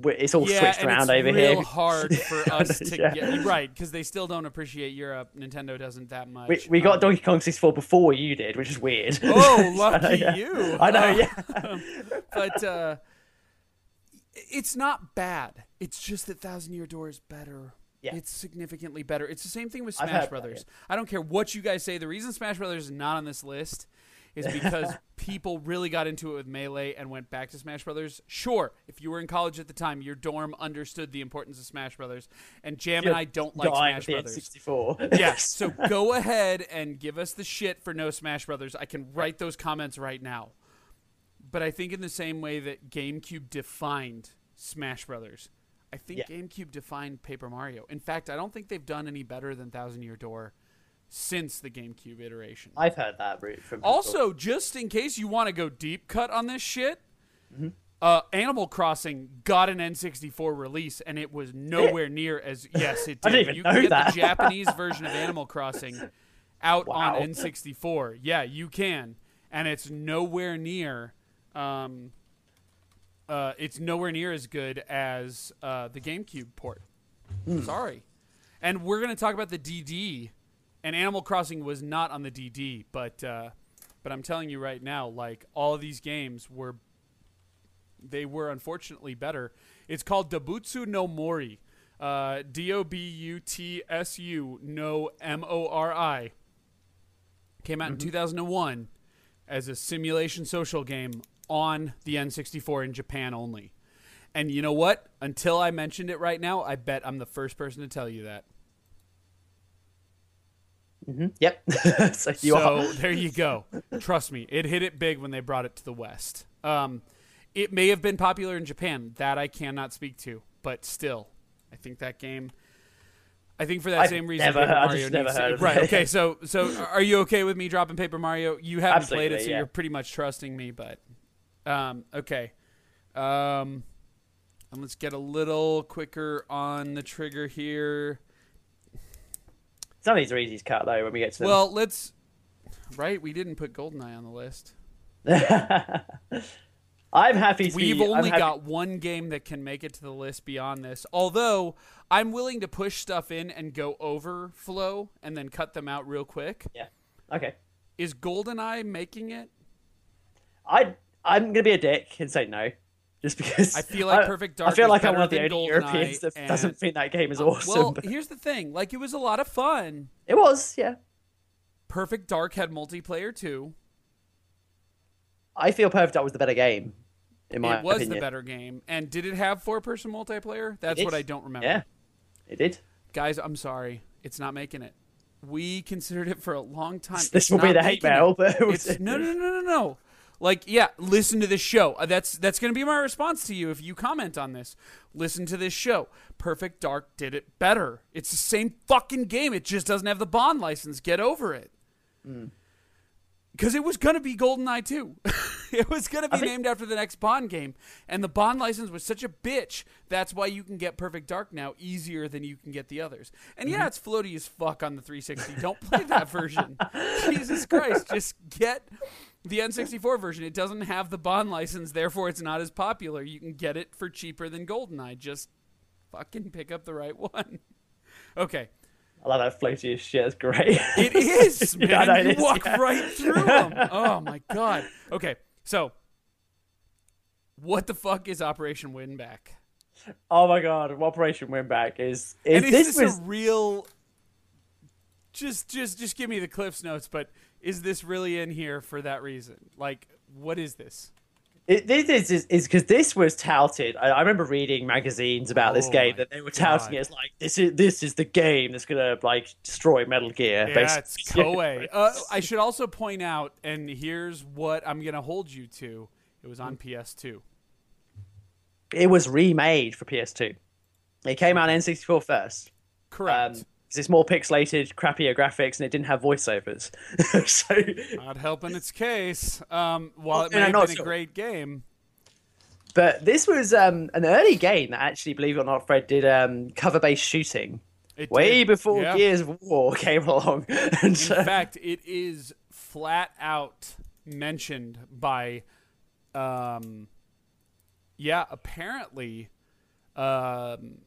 It's all yeah, switched around over real here. hard for us to Yeah. get right because they still don't appreciate Europe. Nintendo doesn't that much. We, we got Um, Donkey Kong 64 before you did, which is weird. Oh, lucky Yeah. you! I know, Um, yeah. but uh, it's not bad. It's just that Thousand Year Door is better. Yeah. It's significantly better. It's the same thing with Smash heard that, Brothers. I don't care what you guys say. The reason Smash Brothers is not on this list is because people really got into it with Melee and went back to Smash Brothers. Sure, if you were in college at the time, your dorm understood the importance of Smash Brothers. And Jam and I don't like Smash Brothers. N64. Yeah, so go ahead and give us the shit for no Smash Brothers. I can write those comments right now. But I think in the same way that GameCube defined Smash Brothers, I think Yeah. GameCube defined Paper Mario. In fact, I don't think they've done any better than Thousand Year Door since the GameCube iteration. I've heard that from people. Also, just in case you want to go deep cut on this shit, Mm-hmm. uh, Animal Crossing got an N64 release, and it was nowhere near as yes, it did. I didn't even you know can get that. the Japanese version of Animal Crossing out Wow. on N64. Yeah, you can, and it's nowhere near. Um, uh, it's nowhere near as good as uh, the GameCube port. Hmm. Sorry, and we're gonna talk about the DD, and Animal Crossing was not on the DD, but uh, but I'm telling you right now, like all of these games were, they were unfortunately better. It's called Dobutsu no Mori, uh, D O B U T S U no M O R I. Came out in 2001 as a simulation social game on the N64 in Japan only. And you know what? Until I mentioned it right now, I bet I'm the first person to tell you that. Mhm. Yep. so you so are. there you go. Trust me, it hit it big when they brought it to the West. Um, it may have been popular in Japan. That I cannot speak to, but still, I think that game. I think for that I've same reason, never Paper Mario never needs to- heard of right. it. Okay, so so are you okay with me dropping Paper Mario? You haven't played it, so yeah. you're pretty much trusting me. But um, okay, um, and let's get a little quicker on the trigger here. Some of these are easy to cut though when we get to them. Well, let's. Right, we didn't put Goldeneye on the list. I'm happy to We've be, only happy- got one game that can make it to the list beyond this. Although I'm willing to push stuff in and go over flow and then cut them out real quick. Yeah. Okay. Is GoldenEye making it? I I'm gonna be a dick and say no, just because I feel like Perfect Dark I feel like I'm one of the only Europeans that and- doesn't think that game is uh, awesome. Well, but here's the thing. Like it was a lot of fun. it was, yeah. Perfect Dark had multiplayer too. I feel Perfect Dark was the better game. In my it was opinion. the better game. And did it have four person multiplayer? That's what. I don't remember. Yeah, it did. Guys, I'm sorry. It's not making it. We considered it for a long time. This It's will be the hate mail, but it was, It's, no, no, no, no, no. Like, yeah, listen to this show. Uh, That's that's going to be my response to you if you comment on this. Listen to this show. Perfect Dark did it better. It's the same fucking game. It just doesn't have the Bond license. Get over it. Mm. Because it was going to be GoldenEye 2. it was going to be think- named after the next Bond game. And the Bond license was such a bitch. That's why you can get Perfect Dark now easier than you can get the others. And Mm-hmm. yeah, it's floaty as fuck on the 360. Don't play that version. Jesus Christ. Just get the N64 version. It doesn't have the Bond license, therefore it's not as popular. You can get it for cheaper than GoldenEye. Just fucking pick up the right one. Okay. I love that floaty as shit. It's great. It is, man. Yeah, it you is, walk yeah. right through them. Oh my god. Okay, so what the fuck is Operation Winback? Oh my god, Operation Winback is. And is is this this was a real? Just, just, just give me the Cliff's notes. But is this really in here for that reason? Like, what is this? It, this is is because this was touted. I, I remember reading magazines about this Oh game that they were touting it as like this is this is the game that's gonna like destroy Metal Gear. Yeah, basically. it's Koei. Uh, I should also point out, and here's what I'm gonna hold you to. It was on PS2. it was remade for PS2. It came out on N64 first. Correct. Um, it's more pixelated, crappier graphics, and it didn't have voiceovers. so Not helping its case. Um, while it may no, have been a it's- great game. But this was um, an early game that actually, believe it or not, Fred did um, cover-based shooting It way did. before Yeah. Gears of War came along. and In so- fact, it is flat out mentioned by, um, yeah, apparently, um,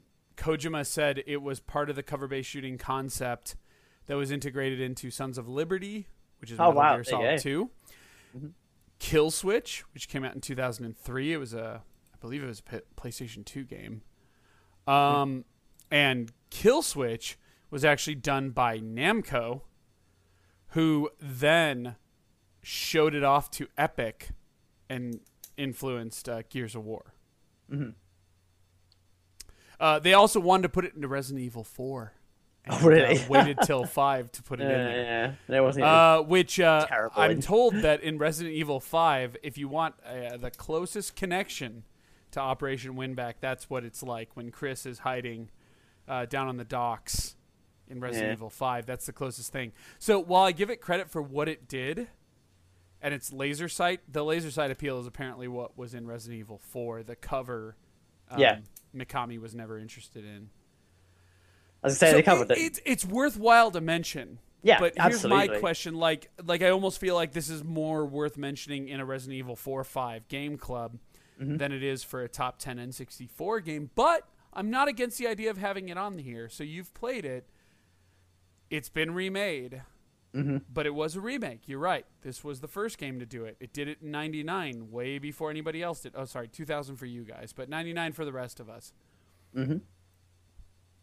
Kojima said it was part of the cover-based shooting concept that was integrated into Sons of Liberty, which is Oh, Metal wow, Gear Solid 2. Kill Switch, which came out in 2003. It was a, I believe it was a PlayStation 2 game. Um, and Kill Switch was actually done by Namco, who then showed it off to Epic and influenced uh, Gears of War. Uh, they also wanted to put it into Resident Evil 4. Oh, really? uh, waited till 5 to put it yeah, in there. yeah, there wasn't. Uh, which uh, I'm told that in Resident Evil 5, if you want uh, the closest connection to Operation Winback, that's what it's like when Chris is hiding uh, down on the docks in Resident Yeah. Evil 5. That's the closest thing. So while I give it credit for what it did and its laser sight, the laser sight appeal is apparently what was in Resident Evil 4. The cover, um, Yeah. Mikami was never interested in. I was gonna say So they covered it, it. It's it's worthwhile to mention. Yeah, but here's my question: like, like I almost feel like this is more worth mentioning in a Resident Evil 4 or 5 game club Mm-hmm. than it is for a top 10 N64 game. But I'm not against the idea of having it on here. So you've played it. It's been remade. Mm-hmm. But it was a remake. You're right. This was the first game to do it. It did it in 99, way before anybody else did. Oh, sorry, 2000 for you guys, but 99 for the rest of us. Mm-hmm.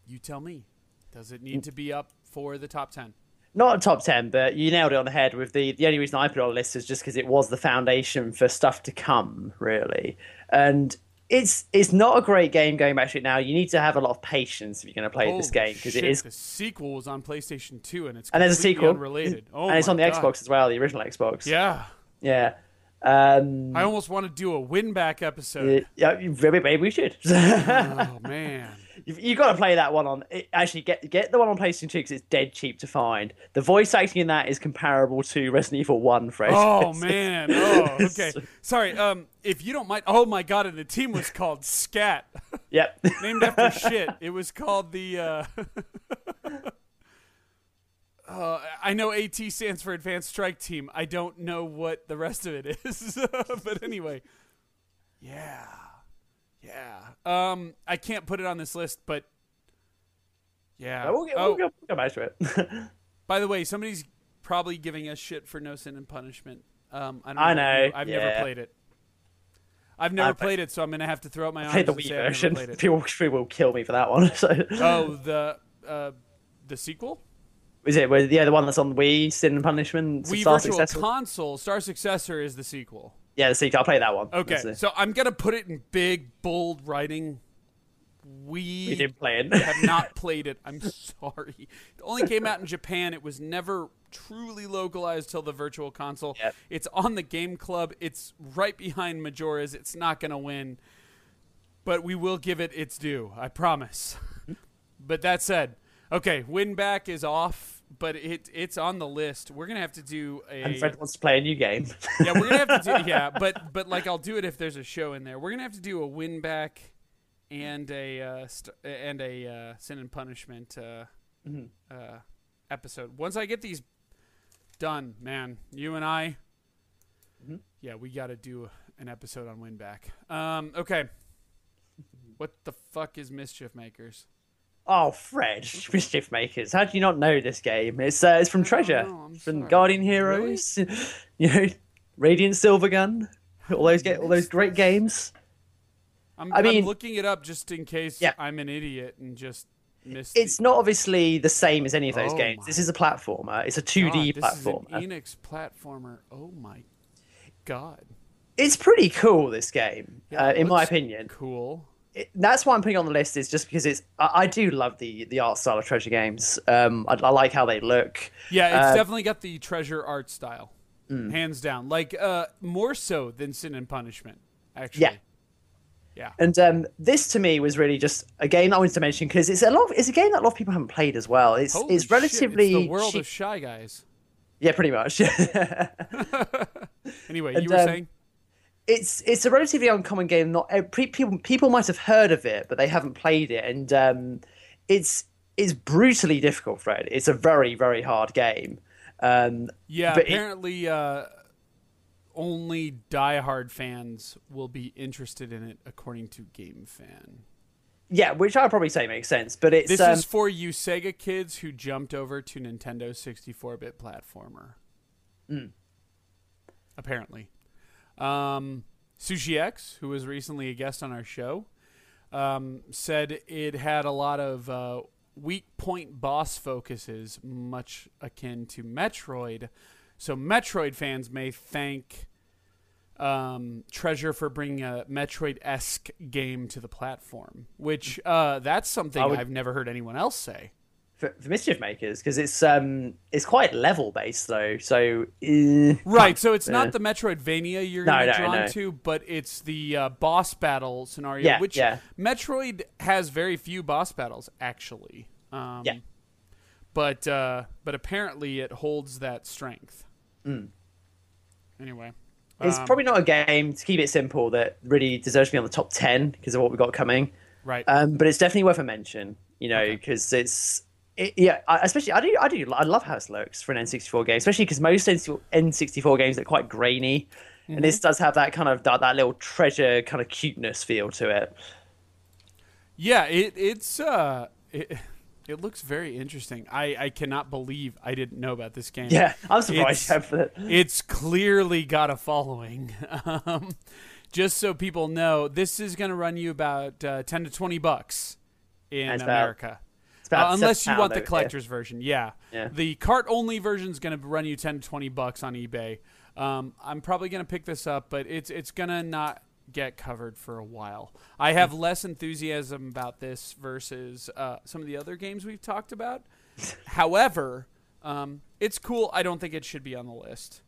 You tell me. Does it need to be up for the top 10? Not a top ten, but you nailed it on the head. With the the only reason I put it on the list is just because it was the foundation for stuff to come, really. And it's it's not a great game going back to it now. You need to have a lot of patience if you're going to play this Oh, game because it is. The sequel was on PlayStation 2, and it's And there's a sequel, unrelated. Oh, and it's on the God. Xbox as well, the original Xbox. Yeah, yeah. Um, I almost want to do a win back episode. yeah, maybe we should. oh man, You've, you've got to play that one on. Actually, get get the one on PlayStation 2 because it's dead cheap to find. The voice acting in that is comparable to Resident Evil 1, Fred. oh man. Oh, okay. Sorry. Um, if you don't mind. Oh my god, and the team was called Scat, Yep. named after shit. It was called the. Uh, Uh, I know AT stands for Advanced Strike Team. I don't know what the rest of it is, but anyway, yeah, yeah. Um, I can't put it on this list, but yeah. we'll, get, oh, we'll, go back to it. by the way, somebody's probably giving us shit for No Sin and Punishment. Um, I, don't I know, you- I've never played it. I've never I play- played it, so I'm gonna have to throw up my arms Play the Wii say I've never version. it. People, people will kill me for that one. So. oh, the uh, the sequel. Is it? Yeah, the one that's on Wii, Sin and Punishment, Wii Star Virtual Successor? Console Star Successor is the sequel. Yeah, the sequel. I'll play that one. Okay, so I'm gonna put it in big bold writing. We You didn't play it. have not played it. I'm sorry. It only came out in Japan. It was never truly localized till the Virtual Console. Yep. It's on the Game Club. It's right behind Majora's. It's not gonna win, but we will give it its due. I promise. but that said, okay, win back is off, but it it's on the list. We're gonna have to do a and Fred wants to play a new game. yeah, we're gonna have to do yeah, but but like I'll do it if there's a show in there. We're gonna have to do a win back and a uh, st- and a uh, sin and punishment uh, Mm-hmm. uh, episode. Once I get these done, man, you and I, Mm-hmm. yeah, we got to do an episode on win back. Um, okay, what the fuck is mischief makers? Oh, Fred, Mischief Makers. How do you not know this game? It's uh, it's from Treasure, know, I'm from sorry. Guardian Heroes. You know, Radiant Silvergun. All those get all those great games. I'm, I I'm mean- looking it up just in case Yeah. I'm an idiot and just missed. It's the, not obviously the same as any of those Oh games. This is a platformer. It's a 2D God, this platformer. Is an Enix platformer. Oh my god. It's pretty cool. This game, Yeah, uh, in my opinion. Cool. It, that's why I'm putting it on the list. Is just because it's. I, I do love the the art style of Treasure games. Um, I, I like how they look. Yeah, it's Uh, definitely got the treasure art style, Mm. hands down. Like uh, more so than Sin and Punishment, actually. Yeah. Yeah. And um, this to me was really just a game I wanted to mention because it's a lot. Of, it's a game that a lot of people haven't played as well. It's Holy it's shit, relatively it's the world cheap- of shy guys. yeah, pretty much. Anyway, And, you were um, saying? It's it's a relatively uncommon game. Not people people might have heard of it, but they haven't played it, and um, it's it's brutally difficult. Fred, it's a very very hard game. Um, Yeah, but it- apparently uh, only diehard fans will be interested in it, according to GameFan. yeah, which I'd probably say makes sense. But it's This um, is for you Sega kids who jumped over to Nintendo 64-bit platformer. Hmm. Apparently. Um, Sushi X, who was recently a guest on our show, um, said it had a lot of uh, weak point boss focuses, much akin to Metroid. So Metroid fans may thank um, Treasure for bringing a Metroid-esque game to the platform, which uh, that's something would- I've never heard anyone else say. For, for mischief makers because it's um it's quite level based though. So uh, Right, so it's uh, not the Metroidvania you're No, going to no, drawn no. to, but it's the uh, boss battle scenario, Yeah, which yeah. Metroid has very few boss battles, actually. Um, Yeah. But uh, but apparently it holds that strength. Anyway, it's um, probably not a game to keep it simple that really deserves to be on the top ten because of what we've got coming. right. Um, but it's definitely worth a mention, you know, Okay. because it's it, yeah. I, especially I do I do I love how it looks for an N64 game, especially because most N64 games are quite grainy, Mm-hmm. and this does have that kind of that, that little treasure kind of cuteness feel to it. Yeah, it it's uh it, it looks very interesting. I I cannot believe I didn't know about this game. Yeah, I'm surprised. It's- it's clearly got a following. Um, just so people know, this is going to run you about uh, ten to twenty bucks in That's America. About Uh, unless you want the collector's version, yeah. Yeah. The cart only version is going to run you ten to twenty bucks on eBay. Um, I'm probably going to pick this up, but it's it's going to not get covered for a while. I have less enthusiasm about this versus uh, some of the other games we've talked about. However, um, it's cool. I don't think it should be on the list.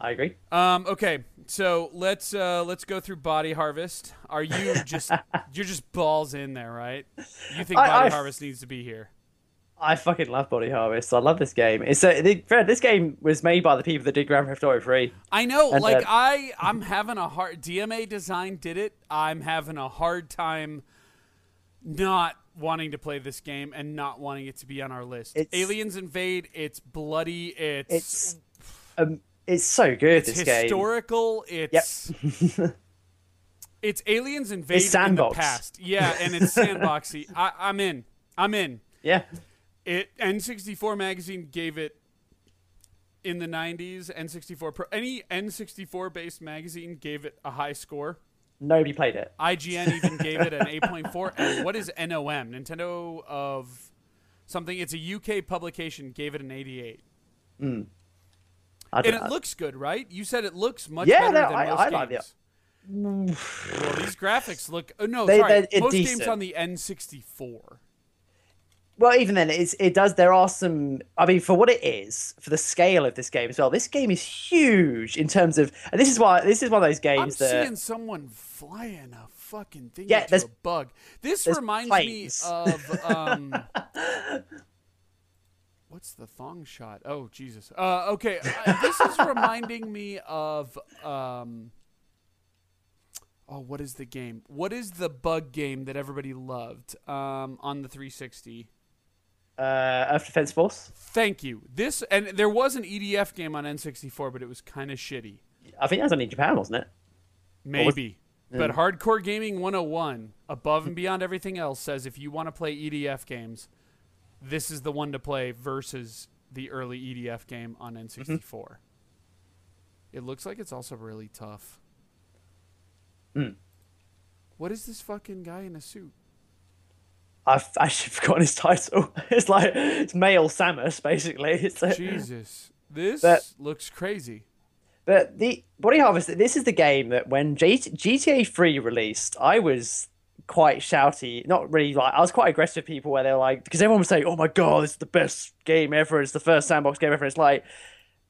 I agree. Um, okay, so let's uh, let's go through Body Harvest. Are you just you're just balls in there, right? You think I- Body I- Harvest needs to be here? I fucking love Body Harvest. I love this game. It's Fred, this game was made by the people that did Grand Theft Auto 3. I know, And, like uh, I I'm having a hard DMA Design did it. I'm having a hard time not wanting to play this game and not wanting it to be on our list. Aliens Invade. It's bloody. It's It's um, it's so good. it's this game. historical. It's it's aliens invade It's in the past. Yeah, and it's sandboxy. I, I'm in. I'm in. Yeah, It N64 magazine gave it in the 90s. N64 Pro, any N64 based magazine gave it a high score. nobody played it. IGN even gave it an 8.4. And what is NOM? Nintendo of something. It's a UK publication. Gave it an 88. Hmm. I And it know. looks good, right? You said it looks much Yeah, better no, than I- most I games. it. well, these graphics look. Oh no, They- sorry. most games on the N64. Well, even then, it's it does. There are some. I mean, for what it is, for the scale of this game as well. This game is huge in terms of. And this is why this is one of those games. I'm that. seeing someone flying a fucking thing Yeah, into there's- a bug. This reminds planes. me of um. What's the thong shot? Oh Jesus. Uh, okay, uh, this is reminding me of um. Oh, what is the game? What is the bug game that everybody loved um, on the 360? Uh, Earth Defense Force. Thank you. This and there was an EDF game on N64, but it was kind of shitty. I think that was only in Japan, wasn't it? Maybe. But Hardcore Gaming 101, above and beyond everything else, says if you want to play EDF games, this is the one to play versus the early EDF game on mm-hmm. N64. It looks like it's also really tough. Hmm. What is this fucking guy in a suit? I've actually forgotten his title. It's like it's male Samus, basically. It's a, Jesus, this But- looks crazy. But the Body Harvest, this is the game that when G- GTA 3 released, I was quite shouty. Not really like, I was quite aggressive with people where they're like, because everyone was saying, oh my god, this is the best game ever. It's the first sandbox game ever. It's like,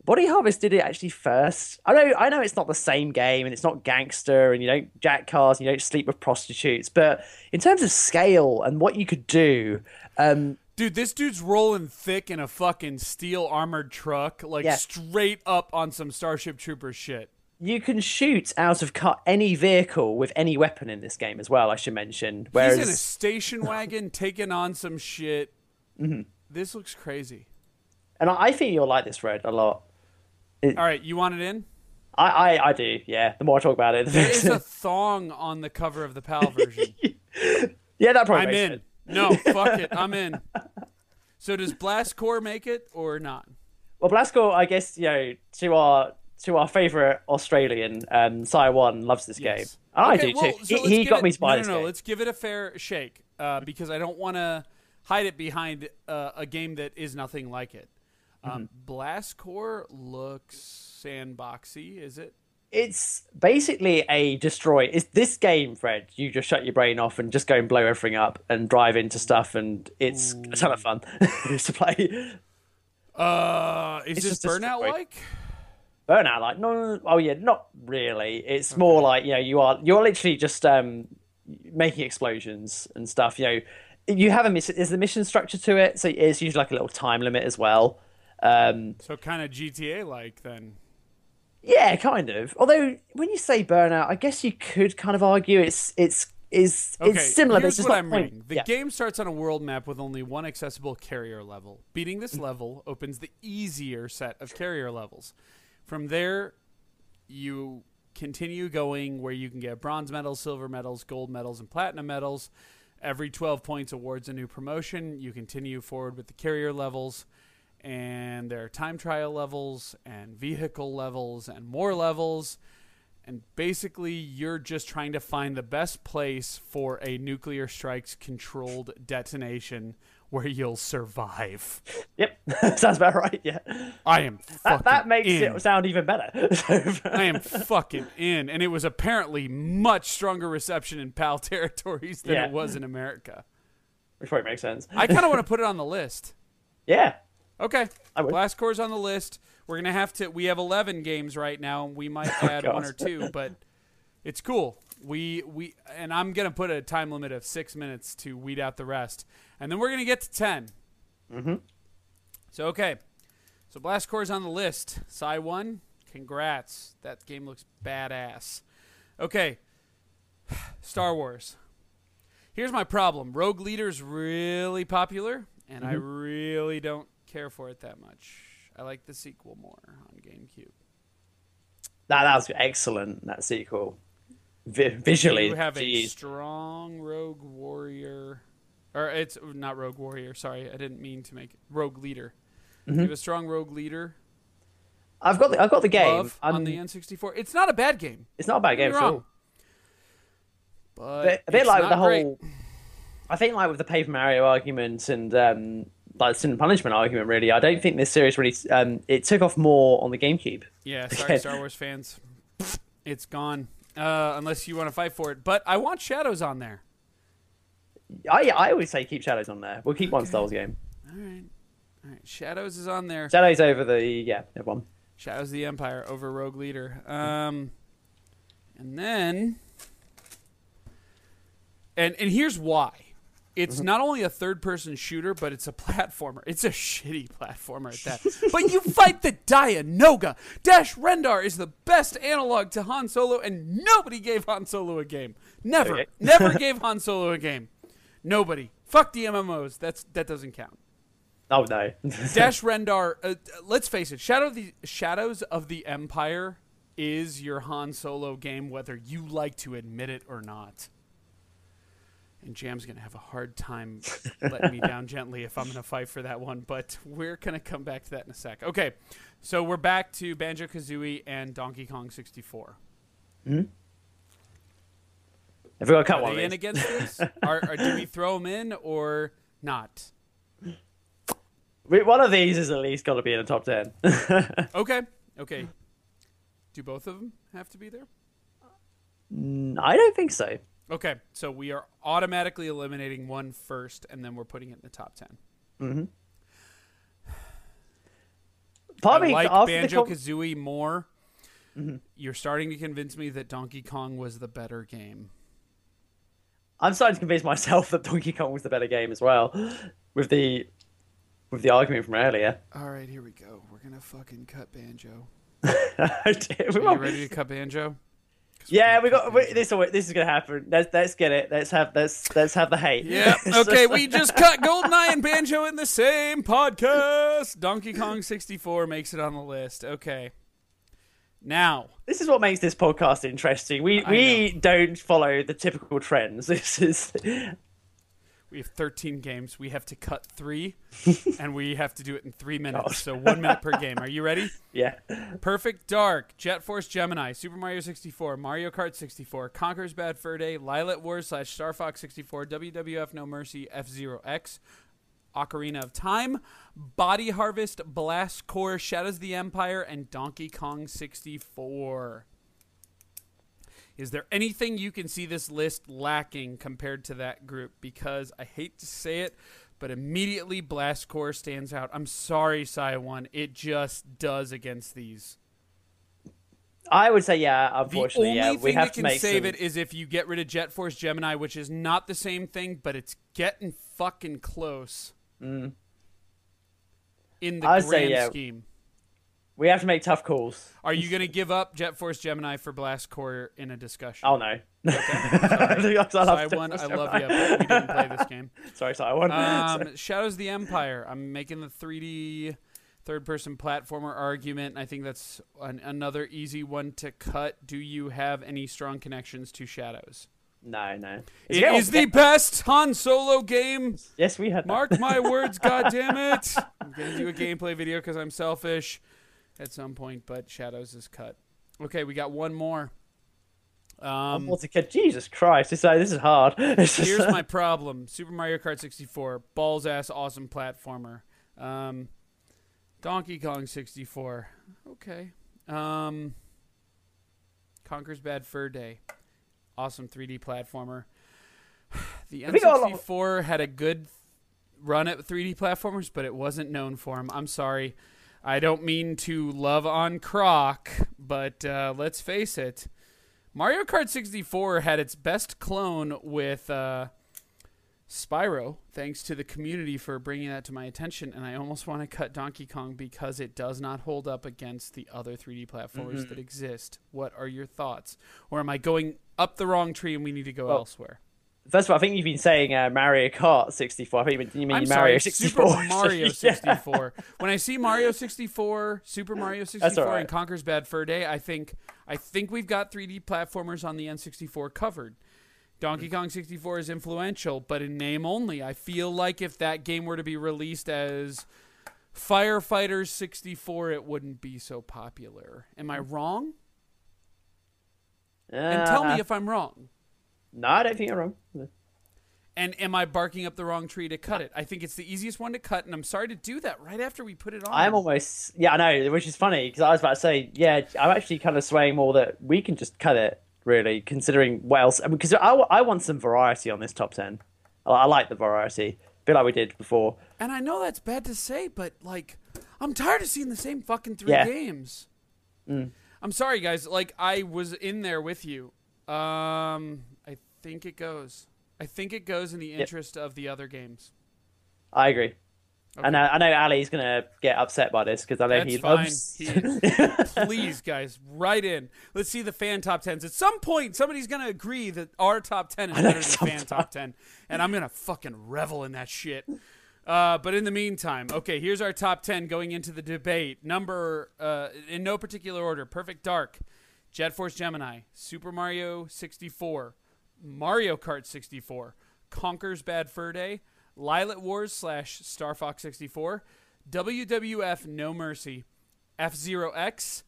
Body Harvest did it actually first. I know, I know it's not the same game and it's not gangster and you don't jack cars and you don't sleep with prostitutes, but in terms of scale and what you could do, um, Dude, this dude's rolling thick in a fucking steel armored truck, like Yeah. straight up on some Starship Troopers shit. You can shoot out of cut any vehicle with any weapon in this game as well. I should mention. Whereas He's in a station wagon taking on some shit. Mm-hmm. This looks crazy. And I I think you'll like this road a lot. All right, you want it in? I, I, I do, yeah. The more I talk about it, the There is a thong on the cover of the PAL version. yeah, that probably I'm in. No, fuck it. I'm in. So does Blast Corps make it or not? Well, Blast Corps, I guess you know to our to our favorite Australian, um, Sire One loves this game. Yes. And I Okay, do well, too. so he let's he give got it- me to buy no, no, no, game. Let's give it a fair shake uh, because I don't want to hide it behind uh, a game that is nothing like it. Um, Mm-hmm. Blast Corps looks sandboxy, is it? It's basically a destroy. It's this game, Fred. You just shut your brain off and just go and blow everything up and drive into stuff, and it's a ton of fun to play. Uh, is It's this Burnout like? Burnout, like no, oh yeah, not really. It's more like you know you are you're literally just um making explosions and stuff. You know, you have a mission. There's a mission structure to it, so it's usually like a little time limit as well. Um, So kind of GTA like then. yeah, kind of. Although when you say Burnout, I guess you could kind of argue it's it's is Okay, it's similar, here's it's just what I'm point- reading. The yeah. game starts on a world map with only one accessible carrier level. Beating this level opens the easier set of carrier levels. From there, you continue going where you can get bronze medals, silver medals, gold medals, and platinum medals. Every 12 points awards a new promotion. You continue forward with the carrier levels, and there are time trial levels, and vehicle levels, and more levels. And basically, you're just trying to find the best place for a nuclear strikes controlled detonation where you'll survive. Yep, sounds about right. Yeah, I am that, fucking that makes in. it sound even better. I am fucking in. And it was apparently much stronger reception in PAL territories than Yeah. it was in America. Which probably makes sense. I kind of want to put it on the list. Yeah, Okay. Blast Corps's on the list. We're going to have to. We have 11 games right now. and We might oh, add one God. or two, but it's cool. We we and I'm going to put a time limit of 6 minutes to weed out the rest. And then we're going to get to 10. Mhm. So okay. So Blast Corps's on the list. Psy 1, congrats. That game looks badass. Okay. Star Wars. Here's my problem. Rogue Leader's really popular, and I really don't care for it that much. I like the sequel more on GameCube. that that was excellent. That sequel, Vi- visually, You have a strong Rogue Warrior, or it's not Rogue Warrior. Sorry, I didn't mean to make it Rogue Leader. You have a strong Rogue Leader I've got the, I've got the game. I'm- on the N64. It's not a bad game. it's not a bad game at all. But a bit like the great. whole. I think like with the Paper Mario argument and um, like the sin and punishment argument. Really, I don't think this series really. Um, it took off more on the GameCube. Yeah, sorry, Star Wars fans. It's gone. Uh, unless you want to fight for it. But I want Shadows on there. I I always say keep Shadows on there. We'll keep one Star Wars game. All right. All right. Shadows is on there. Shadows over the yeah one. Shadows of the Empire over Rogue Leader. Um, and then, and and here's why. It's not only a third-person shooter, but it's a platformer. It's a shitty platformer at that. but you fight the Dianoga. Dash Rendar is the best analog to Han Solo, and nobody gave Han Solo a game. Never, Okay. never gave Han Solo a game. Nobody. Fuck the MMOs. That's that doesn't count. Oh no. Dash Rendar. Uh, let's face it. Shadow of the Shadows of the Empire is your Han Solo game, whether you like to admit it or not. And Jam's gonna have a hard time letting me down gently if I'm gonna fight for that one. But we're gonna come back to that in a sec. Okay, so we're back to Banjo Kazooie and Donkey Kong 64. There Have we got cut Are one they in against this? Are, or do we throw them in or not? We- One of these is at least got to be in the top ten. Okay. Okay. Do both of them have to be there? Mm, I don't think so. Okay. So we are automatically eliminating one first, and then we're putting it in the top ten. Part mm-hmm. I like Banjo com- Kazooie more. Mm-hmm. You're starting to convince me that Donkey Kong was the better game. I'm starting to convince myself that Donkey Kong was the better game as well, with the with the argument from earlier. All right, here we go. We're gonna fucking cut Banjo. Oh, Are you ready to cut banjo? yeah, we're we gonna got we, this. This is gonna happen. Let's let's get it. Let's have let's let's have the hate. Yeah. Okay, we just cut Goldeneye and Banjo in the same podcast. Donkey Kong 64 makes it on the list. Okay. Now, This is what makes this podcast interesting. We I we don't follow the typical trends. This is we have 13 games. We have to cut three, and we have to do it in three minutes. So one minute per game. Are you ready? yeah. Perfect Dark, Jet Force Gemini, Super Mario 64, Mario Kart 64, Conker's Bad Fur Day, Lylat Wars slash Star Fox 64, WWF No Mercy, F Zero X, Ocarina of Time, Body Harvest, Blast Corps, Shadows of the Empire, and Donkey Kong 64. Is there anything you can see this list lacking compared to that group? Because I hate to say it, but immediately Blast Corps stands out. I'm sorry, Sai One. It just does against these. I would say yeah. The Unfortunately, only yeah. thing We have to make save some- it is if you get rid of Jet Force Gemini, which is not the same thing, but it's getting fucking close. In the Mm. I'd grand say, yeah. scheme. We have to make tough calls. Are you going to give up Jet Force Gemini for Blast Corps in a discussion? Oh no. Sorry, I love One, I love you, but we didn't play this game. Sorry, sorry. One. Um, Shadows of the Empire. I'm making the 3D third person platformer argument. I think that's an, another easy one to cut. Do you have any strong connections to Shadows? No, no. It Yeah, is the best Han Solo game. Yes, we had. that. Mark my words, God damn it! I'm gonna do a gameplay video because I'm selfish at some point, but Shadows is cut. Okay, we got one more. Um, a kid? Jesus Christ! This, uh, this is hard. It's Here's my problem: Super Mario Kart 64, balls ass awesome platformer. Um, Donkey Kong 64, okay. Um, Conker's Bad Fur Day, awesome 3D platformer. The we got a lot- N64 had a good run at 3D platformers, but it wasn't known for them. I'm sorry. I don't mean to love on Croc, but uh, let's face it. Mario Kart 64 had its best clone with uh, Spyro, thanks to the community for bringing that to my attention. And I almost want to cut Donkey Kong because it does not hold up against the other 3D platformers Mm-hmm. that exist. What are your thoughts? Or am I going up the wrong tree and we need to go Well, elsewhere? First of all, I think you've been saying uh, Mario Kart 64. I think you mean, you mean I'm Mario sorry, 64. Super Mario Yeah. 64. When I see Mario 64, Super Mario 64, all right. and Conker's Bad Fur Day, I think I think we've got 3D platformers on the N64 covered. Donkey Kong 64 is influential, but in name only. I feel like if that game were to be released as Firefighters 64, it wouldn't be so popular. Am I wrong? And tell me uh-huh. if I'm wrong. No, I don't think you're wrong. And am I barking up the wrong tree to cut it? I think it's the easiest one to cut, and I'm sorry to do that right after we put it on. I'm almost yeah, I know, which is funny because I was about to say yeah, I'm actually kind of swaying more that we can just cut it really, considering what else. I mean, because I, I want some variety on this top ten. I, I like the variety, a bit like we did before. And I know that's bad to say, but like, I'm tired of seeing the same fucking three Yeah. games. Mm. I'm sorry, guys. Like, I was in there with you. Um, I think it goes. I think it goes in the interest of the other games. I agree. Okay. And I, I know Ali's gonna get upset by this because I know That's he fine. loves. He- please, guys, write in. Let's see the fan top tens. At some point, somebody's gonna agree that our top ten is better than fan top ten, and I'm gonna fucking revel in that shit. Uh, but in the meantime, okay, here's our top ten going into the debate. Number uh, in no particular order: Perfect Dark, Jet Force Gemini, Super Mario 64, Mario Kart 64, Conker's Bad Fur Day, Lylat Wars slash Star Fox 64, WWF No Mercy, F Zero X,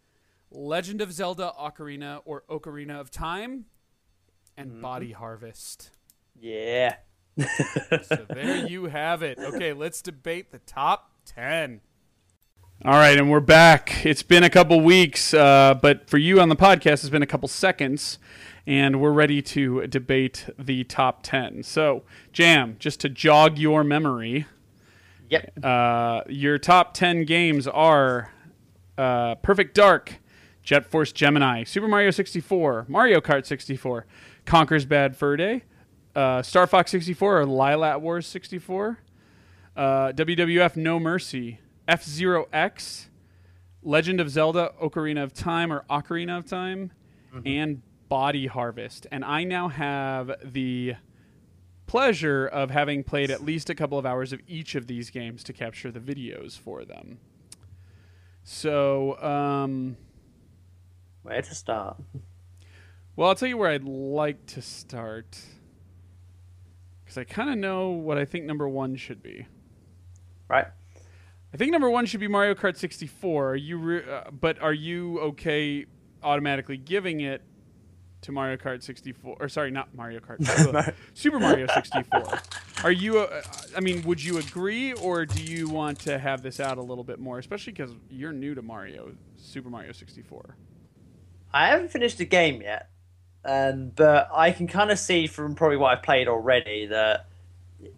Legend of Zelda Ocarina or Ocarina of Time, and Body Harvest. Yeah. So there you have it. Okay, let's debate the top 10. All right, and we're back. It's been a couple weeks, uh, but for you on the podcast, it's been a couple seconds, and we're ready to debate the top 10. So, Jam, just to jog your memory, Yep. uh, your top 10 games are uh, Perfect Dark, Jet Force Gemini, Super Mario 64, Mario Kart 64, Conker's Bad Fur Day, uh, Star Fox 64 or Lylat Wars 64, uh, WWF No Mercy, F Zero X, Legend of Zelda Ocarina of Time or Ocarina of Time, and Body Harvest. And I now have the pleasure of having played at least a couple of hours of each of these games to capture the videos for them. So, um, Where to start? well, I'll tell you where I'd like to start. Because I kind of know what I think number one should be. Right. I think number one should be Mario Kart 64. Are you, re- uh, but are you okay automatically giving it to Mario Kart 64? Or sorry, not Mario Kart, Super Mario 64. Are you? Uh, I mean, would you agree, or do you want to have this out a little bit more, especially because you're new to Mario, Super Mario 64? I haven't finished the game yet, um, but I can kind of see from probably what I've played already that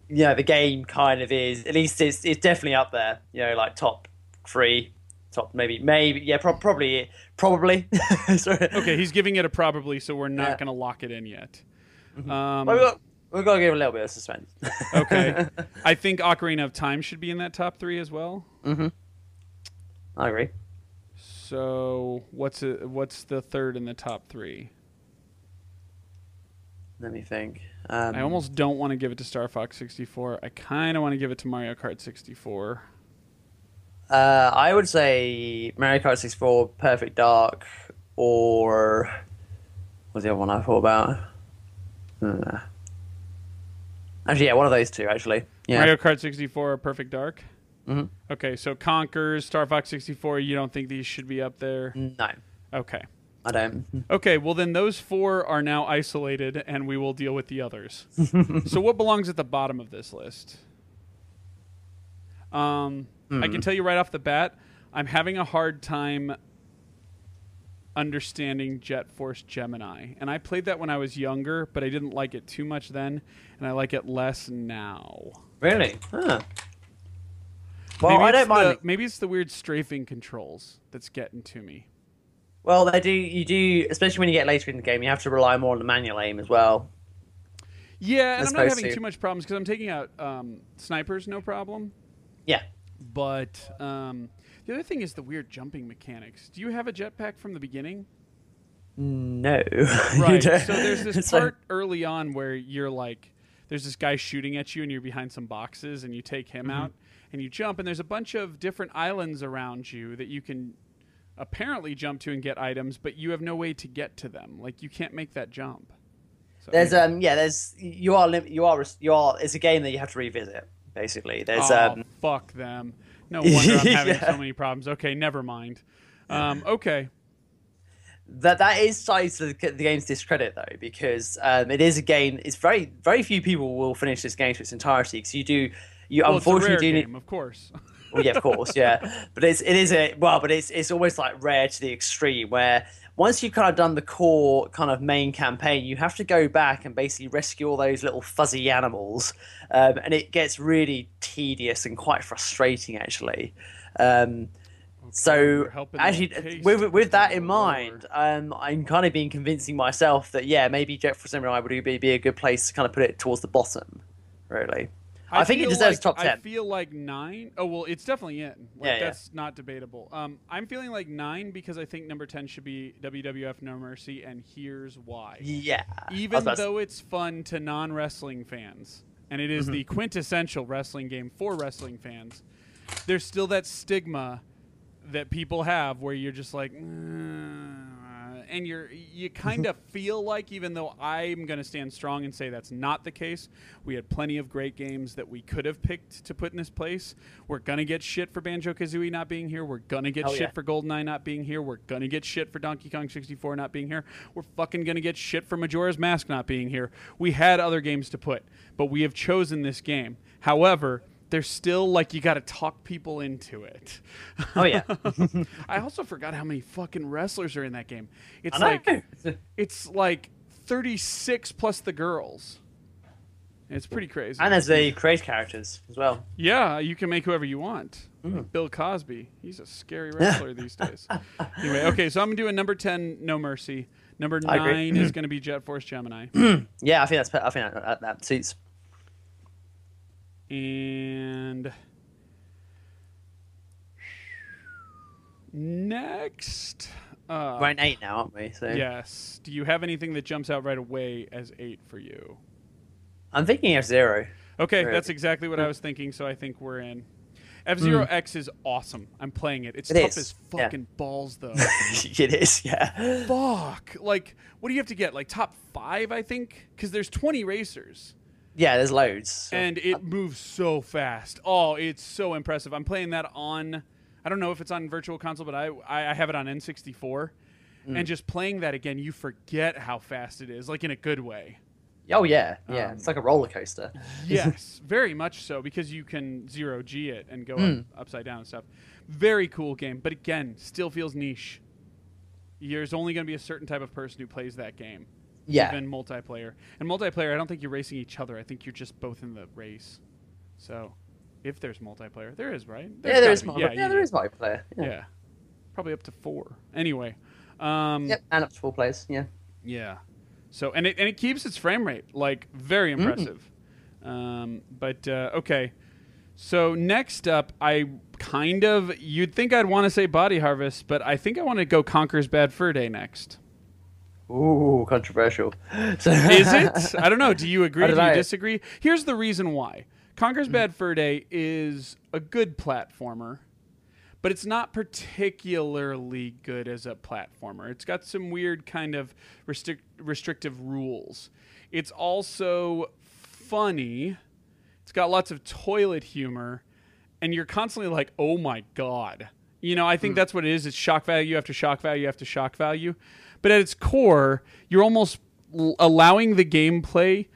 you know the game kind of is at least it's it's definitely up there. You know, like top three, top maybe maybe yeah, pro- probably probably. Okay, he's giving it a probably, so we're not Yeah. Mm-hmm. going to lock it in yet. Um, Well, we've got we've got to give a little bit of suspense. okay, I think Ocarina of Time should be in that top three as well. I agree. So what's a, what's the third in the top three? Let me think. Um, I almost don't want to give it to Star Fox 64. I kind of want to give it to Mario Kart 64. Uh, I would say Mario Kart 64, Perfect Dark, or what's the other one I thought about? Uh, actually, yeah, one of those two. Actually, yeah. Mario Kart 64 or Perfect Dark. Mhm. Okay, so Conkers, Star Fox 64. You don't think these should be up there? No, Okay. I don't. Okay, well then those four are now isolated, and we will deal with the others. so what belongs at the bottom of this list? Um, I can tell you right off the bat, I'm having a hard time understanding Jet Force Gemini, and I played that when I was younger, but I didn't like it too much then, and I like it less now. Really? Huh. Well, maybe I don't mind. The, maybe it's the weird strafing controls that's getting to me. Well, they do. You do, especially when you get later in the game. You have to rely more on the manual aim as well. Yeah, and I'm not having to- too much problems because I'm taking out um, snipers, no problem. Yeah. But um, the other thing is the weird jumping mechanics. Do you have a jetpack from the beginning? No. Right. so there's this part early on where you're like, there's this guy shooting at you, and you're behind some boxes, and you take him Mm-hmm. out, and you jump, and there's a bunch of different islands around you that you can apparently jump to and get items, but you have no way to get to them. Like you can't make that jump. So, There's um yeah there's you are lim- you are you are it's a game that you have to revisit basically. There's oh, um fuck them. No wonder I'm having Yeah. so many problems. Okay, never mind. Um, okay. that that is slightly to the, the game's discredit though because um it is a game. It's very very few people will finish this game to its entirety because you do you Well, unfortunately do need game, of course. Well, yeah, of course, yeah. But it's it is a well, but it's it's almost like rare to the extreme where once you've kind of done the core kind of main campaign, you have to go back and basically rescue all those little fuzzy animals, um, and it gets really tedious and quite frustrating actually. Um, so actually, with with that in mind, um, I'm kind of been convincing myself that yeah, maybe Jet for Samurai would be, be a good place to kind of put it towards the bottom, really. I, think it deserves like, top ten. I feel like nine. Oh well, it's definitely in. Like, Yeah, yeah. that's not debatable. Um, I'm feeling like nine because I think number ten should be WWF No Mercy, and here's why. yeah, Even though it's fun to non wrestling fans, and it is the Mm-hmm. quintessential wrestling game for wrestling fans, there's still that stigma that people have where you're just like, "Mm," and you're you mm-hmm. kind of feel like, even though I'm going to stand strong and say that's not the case, we had plenty of great games that we could have picked to put in this place. We're gonna get shit for Banjo Kazooie not being here. We're gonna get Hell shit yeah. for GoldenEye not being here. We're gonna get shit for Donkey Kong 64 not being here. We're fucking gonna get shit for Majora's Mask not being here. We had other games to put, but we have chosen this game. However. There's still like you got to talk people into it. Oh yeah, I also forgot how many fucking wrestlers are in that game. It's like it's like 36 plus the girls. It's pretty crazy. and there's the create characters as well. yeah, you can make whoever you want. Mm. Bill Cosby, he's a scary wrestler these days. Anyway, okay, so I'm doing number 10, No Mercy. Number nine is going to be Jet Force Gemini, Yeah, I think that's I think that, that, that suits. And next. Uh, We're eight now, aren't we? So Yes. Do you have anything that jumps out right away as eight for you? I'm thinking F Zero. Okay, Right. that's exactly what I was thinking, so I think we're in. F Zero X is awesome. I'm playing it. It's. It tough is, as yeah. fucking balls, though. it is, yeah. Fuck. Like, what do you have to get? Like, top five, I think? Because there's 20 racers, Yeah, there's loads. So- and it moves so fast. Oh, it's so impressive. I'm playing that on, I don't know if it's on Virtual Console, but I, I, I have it on N64. Hmm. And just playing that again, you forget how fast it is, like in a good way. oh yeah, yeah. Um, it's like a roller coaster. Yes, very much so because you can zero G it and go Hmm. up, upside down and stuff. Very cool game, but again, still feels niche. There's only going to be a certain type of person who plays that game. Yeah. Even multiplayer. And multiplayer, I don't think you're racing each other. I think you're just both in the race. So, if there's multiplayer, there is, right? yeah, there is multiplayer. Yeah, there is multiplayer. Yeah. Yeah. Probably up to four. Anyway. Um, Yep, and up to four players. Yeah. yeah. So and it and it keeps its frame rate like very impressive. Um, but uh, okay. So next up, I kind of you'd think I'd want to say Body Harvest, but I think I want to go Conker's Bad Fur Day next. Ooh, controversial. So, Is it? I don't know. Do you agree? Do you disagree? Here's the reason why. Conker's Bad Fur Day is a good platformer, but it's not particularly good as a platformer. It's got some weird kind of restric- restrictive rules. It's also funny. It's got lots of toilet humor, and you're constantly like, "Oh my god." You know, I think hmm. that's what it is. It's shock value after shock value after shock value. But at its core, you're almost l- allowing the gameplay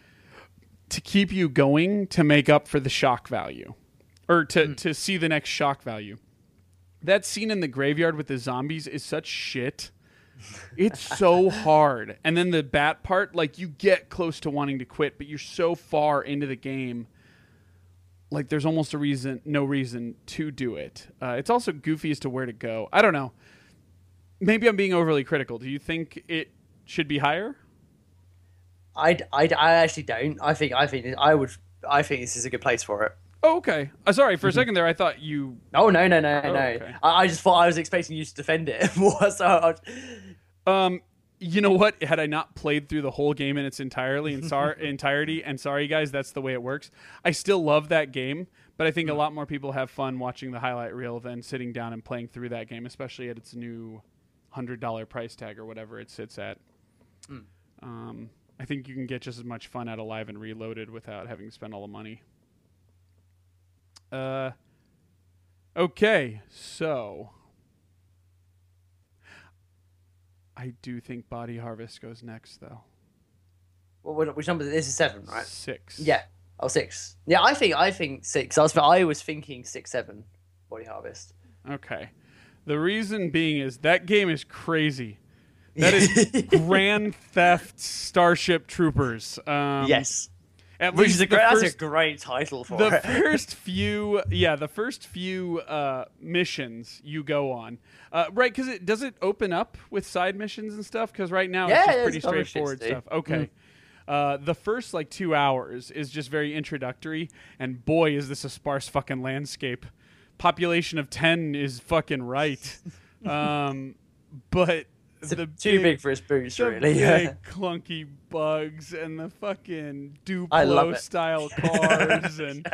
to keep you going to make up for the shock value or to, hmm. to see the next shock value. That scene in the graveyard with the zombies is such shit. It's so hard. And then the bat part, like you get close to wanting to quit, but you're so far into the game. Like there's almost a reason, no reason to do it. Uh, it's also goofy as to where to go. I don't know. Maybe I'm being overly critical. Do you think it should be higher? I, I, I actually don't. I think I think I would. I think this is a good place for it. Oh, okay. Uh, sorry, for a second there, I thought you. Oh no no no Oh, no! okay. I, I just thought I was expecting you to defend it more. So I, Um, you know what? Had I not played through the whole game in its entirely in sor- entirety, and sorry guys, that's the way it works. I still love that game, but I think a lot more people have fun watching the highlight reel than sitting down and playing through that game, especially at its new hundred dollar price tag or whatever it sits at. Um, I think you can get just as much fun out of Live and Reloaded without having to spend all the money. Uh, okay, so I do think Body Harvest goes next, though. well, which- number? This is seven, right? Six. Yeah. Oh, six. Yeah, I think I think six. I was I was thinking six, seven. Body Harvest. Okay. The reason being is that game is crazy. That is Grand Theft Starship Troopers. Um, yes. At Which least is a the great. first, That's a great title for the it. first few yeah the first few uh, missions you go on uh, right because it does it open up with side missions and stuff because right now Yeah, it's just there's pretty shits straightforward too. stuff okay uh, the first like two hours is just very introductory and boy is this a sparse fucking landscape population of 10 is fucking right um, but It's the too big for his boots, the really. big clunky bugs and the fucking Duplo style cars and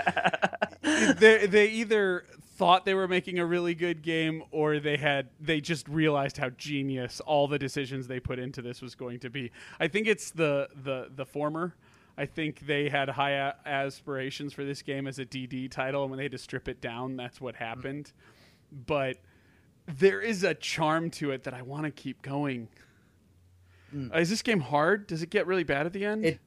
they they either thought they were making a really good game or they had they just realized how genius all the decisions they put into this was going to be. I think it's the the the former. I think they had high a- aspirations for this game as a DD title and when they had to strip it down, that's what happened. But there is a charm to it that I want to keep going. Uh, is this game hard? Does it get really bad at the end? It-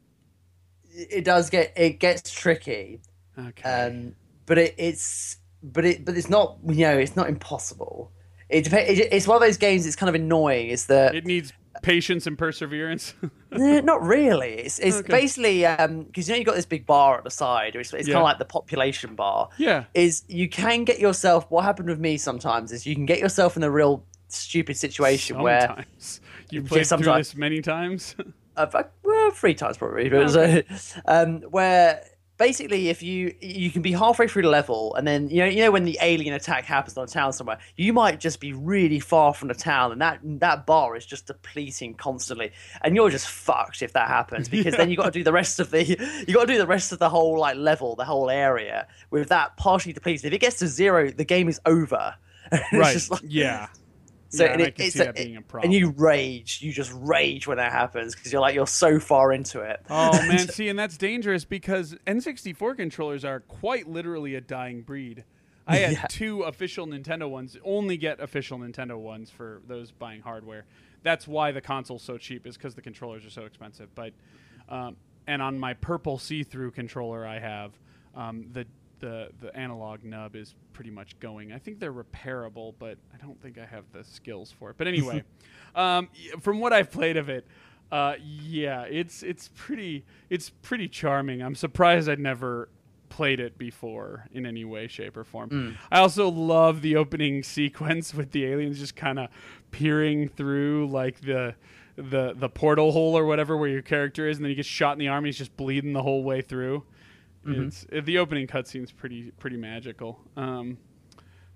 It does get it gets tricky, okay. um, but it, it's but it but it's not you know it's not impossible. It, dep- it it's one of those games. It's kind of annoying. Is that it needs patience and perseverance. Not really. It's it's Okay. basically because you know you got this big bar at the side. It's, it's Yeah. kind of like the population bar. yeah. Is you can get yourself. What happened with me sometimes is you can get yourself in a real stupid situation where You've Yeah, played through sometimes. this many times. uh, well, three times probably, but so, um, where basically if you you can be halfway through the level and then you know you know when the alien attack happens on a town somewhere, you might just be really far from the town and that that bar is just depleting constantly, and you're just fucked if that happens because then you got to do the rest of the you got to do the rest of the whole like level, the whole area with that partially depleted. If it gets to zero, the game is over. It's right. just like- yeah. So yeah, and it, it's a- that being a problem. and you rage, you just rage when that happens because you're like you're so far into it. Oh man, see, and that's dangerous because N64 controllers are quite literally a dying breed. I had Yeah. two official Nintendo ones. Only get official Nintendo ones for those buying hardware. That's why the console's so cheap is because the controllers are so expensive. But um, and on my purple see-through controller I have, um, the the the analog nub is pretty much going. I think they're repairable, but I don't think I have the skills for it. But anyway, um, from what I've played of it, uh, yeah, it's it's pretty it's pretty charming. I'm surprised I'd never played it before in any way, shape, or form. I also love the opening sequence with the aliens just kind of peering through like the the the portal hole or whatever where your character is, and then he gets shot in the arm. And he's just bleeding the whole way through. It's uh, the opening cutscene's pretty pretty magical. Um,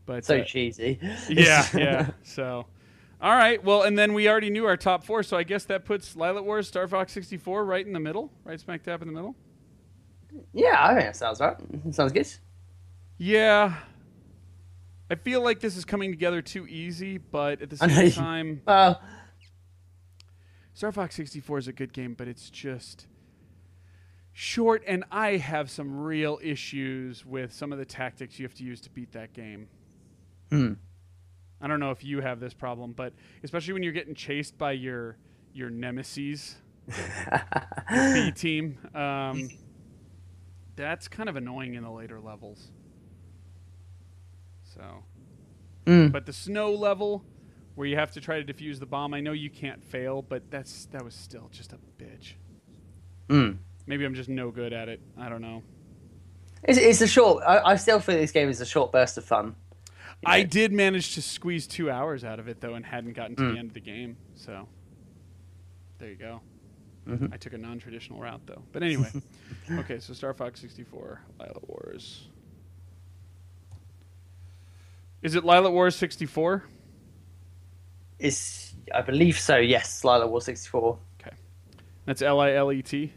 but so uh, cheesy. yeah, yeah. So, all right. Well, and then we already knew our top four, so I guess that puts Lylat Wars, Star Fox 64 right in the middle, right smack dab in the middle. yeah, I think that sounds right. Sounds good. Yeah. I feel like this is coming together too easy, but at the same time, Well, Star Fox 64 is a good game, but it's just short, and I have some real issues with some of the tactics you have to use to beat that game. Hmm. I don't know if you have this problem, but especially when you're getting chased by your your nemesis, your B team, um, that's kind of annoying in the later levels. So, Mm. but the snow level, where you have to try to defuse the bomb, I know you can't fail, but that's that was still just a bitch. Mm. Maybe I'm just no good at it. I don't know. It's, it's a short. I, I still feel this game is a short burst of fun. I did manage to squeeze two hours out of it though, and hadn't gotten to Mm. the end of the game. So there you go. Mhm. I took a non-traditional route though. But anyway, okay. So Star Fox 64, Lylat Wars. Is it Lylat Wars 64? Is I believe so. Yes, Lylat Wars sixty four. Okay, That's L I L E T.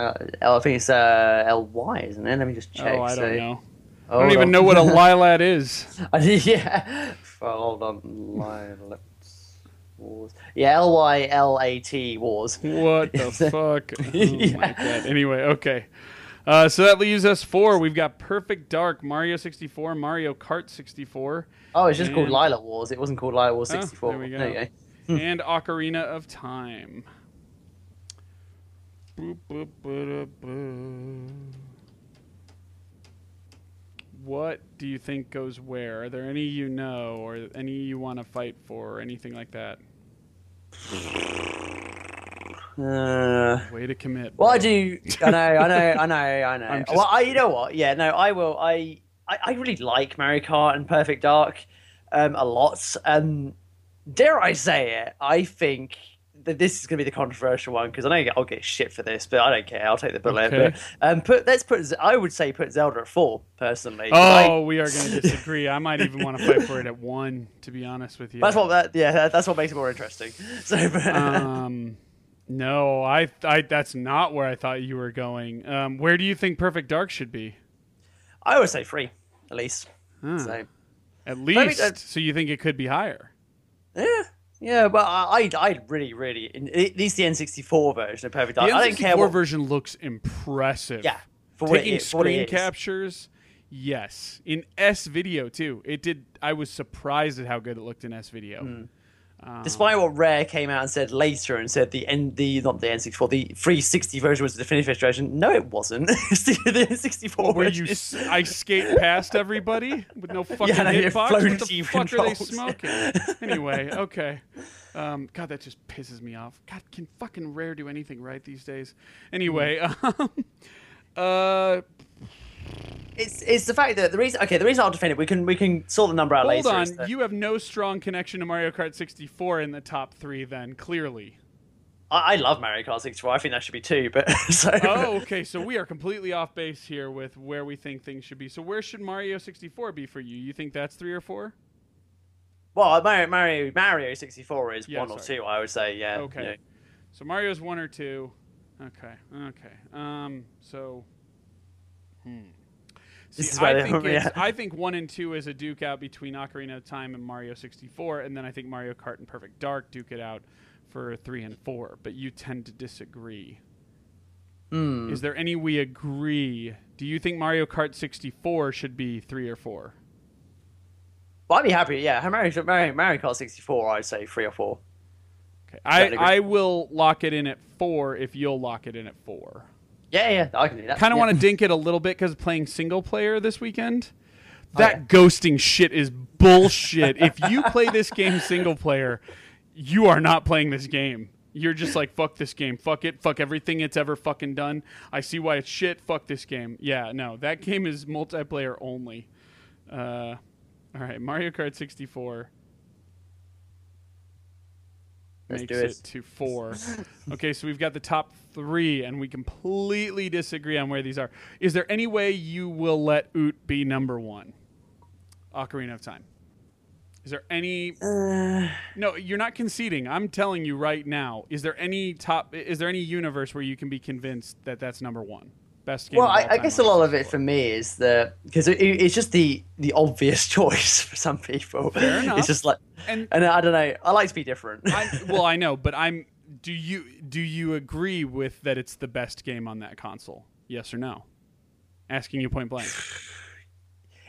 Uh, I think it's uh, L Y, isn't it? Let me just check. Oh, I don't know. I don't even on. know what a lilat is. Yeah. Oh, hold on. Lylat Wars. Yeah, L Y L A T Wars. What the fuck? Oh my Yeah. god. Anyway, okay. Uh, so that leaves us four. We've got Perfect Dark, Mario 64, Mario Kart 64, Oh, it's just called And- Lylat Wars. It wasn't called Lylat Wars Oh, 64. there we go. There go. and Ocarina of Time. What do you think goes where? Are there any you know, or any you want to fight for, or anything like that? Uh, Way to commit. well, I bro. do. I know, I know, I know, I know. Just- well, I, you know what? Yeah, no, I will. I, I, I really like Mario Kart and Perfect Dark um, a lot. Um, dare I say it? I think this is going to be the controversial one because I know I'll get shit for this, but I don't care. I'll take the bullet. Okay. But um, put let's put. I would say put Zelda at four personally. 'cause I- Oh, we are going to disagree. I might even want to fight for it at one, to be honest with you. That's what that yeah that, that's what makes it more interesting. So but, um, no, I, I, that's not where I thought you were going. Um, where do you think Perfect Dark should be? I would say three. at least. Huh. So At mean, least, uh, so you think it could be higher? yeah, yeah. But I, I, I really, really, at least the N64 version of Perfect The Dark. I N64 don't care what. version looks impressive. Yeah, for Taking is- what it screen captures, yes. In S video too, it did. I was surprised at how good it looked in S video. Hmm. Um, Despite what Rare came out and said later and said the N the not the N64 the 360 version was the definitive version. No, it wasn't. It's the, the N64 where version. you I skate past everybody with no fucking no, hitbox. What the fuck are they smoking? anyway, okay. Um, God, that just pisses me off. God, can fucking Rare do anything right these days? Anyway, um, uh, It's it's the fact that the reason okay the reason I'll defend it we can we can sort the number out hold later. on. that- You have no strong connection to Mario Kart 64 in the top three, then clearly. I, I love Mario Kart 64. I think that should be two, but so Oh, okay. So we are completely off base here with where we think things should be. So where should Mario 64 be for you? You think that's three or four? well Mario Mario Mario 64 is Yeah, one or two. I would say yeah. Okay. yeah. So Mario's one or two. Okay. Okay. Um. So. Hmm. See, This is I where think yeah. I think one and two is a duke out between Ocarina of Time and Mario 64, and then I think Mario Kart and Perfect Dark duke it out for three and four. But you tend to disagree. Hmm. Is there any we agree? Do you think Mario Kart 64 should be three or four? Well, I'd be happy. Yeah, Mario Mario Mario Kart 64. I'd say three or four. Okay. I. I will lock it in at four if you'll lock it in at four. Yeah, yeah, I can do that. kind of yeah. want to dink it a little bit because playing single player this weekend. Oh, That yeah. ghosting shit is bullshit. if you play this game single player, you are not playing this game. You're just like fuck this game, fuck it, fuck everything it's ever fucking done. I see why it's shit. Fuck this game. Yeah, no, that game is multiplayer only. Uh, all right, Mario Kart 64 Let's makes it. it to four. okay, so we've got the top three, and we completely disagree on where these are. Is there any way you will let Oot be number one? Ocarina of Time. Is there any? Uh, No, you're not conceding. I'm telling you right now. Is there any top? Is there any universe where you can be convinced that that's number one? Best game. well, I, I guess a lot of it for me is the because it, it's just the the obvious choice for some people. Fair enough. It's just like, And and I don't know. I like to be different. I, well, I know, but I'm. Do you do you agree with that? It's the best game on that console? Yes or no? Asking you point blank.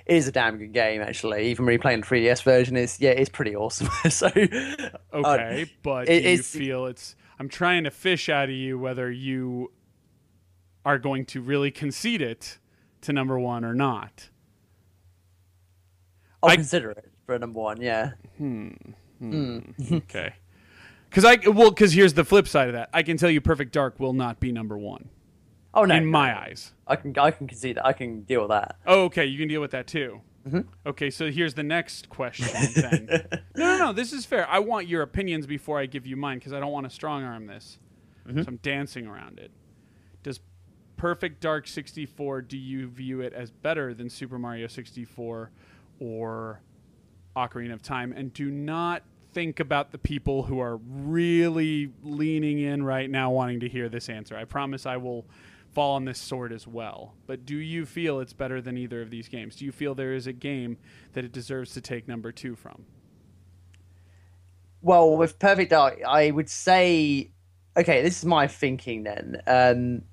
it is a damn good game, actually. Even replaying the 3DS version is yeah, it's pretty awesome. so, Okay, but it- do you feel it's? I'm trying to fish out of you whether you are going to really concede it to number one or not. I'll I- consider it for number one. Yeah. Okay. Because I well, because here's the flip side of that. I can tell you, Perfect Dark will not be number one Oh no, in my eyes. I can I can concede that. I can deal with that. Oh, okay. You can deal with that too. Mm-hmm. Okay, so here's the next question. Then, no, no, no. This is fair. I want your opinions before I give you mine because I don't want to strong arm this. Mm-hmm. So I'm dancing around it. Perfect Dark 64? Do you view it as better than Super Mario 64 or Ocarina of Time? And do not think about the people who are really leaning in right now, wanting to hear this answer. I promise I will fall on this sword as well. But do you feel it's better than either of these games? Do you feel there is a game that it deserves to take number two from? Well, with Perfect Dark, I would say, okay, this is my thinking then, um,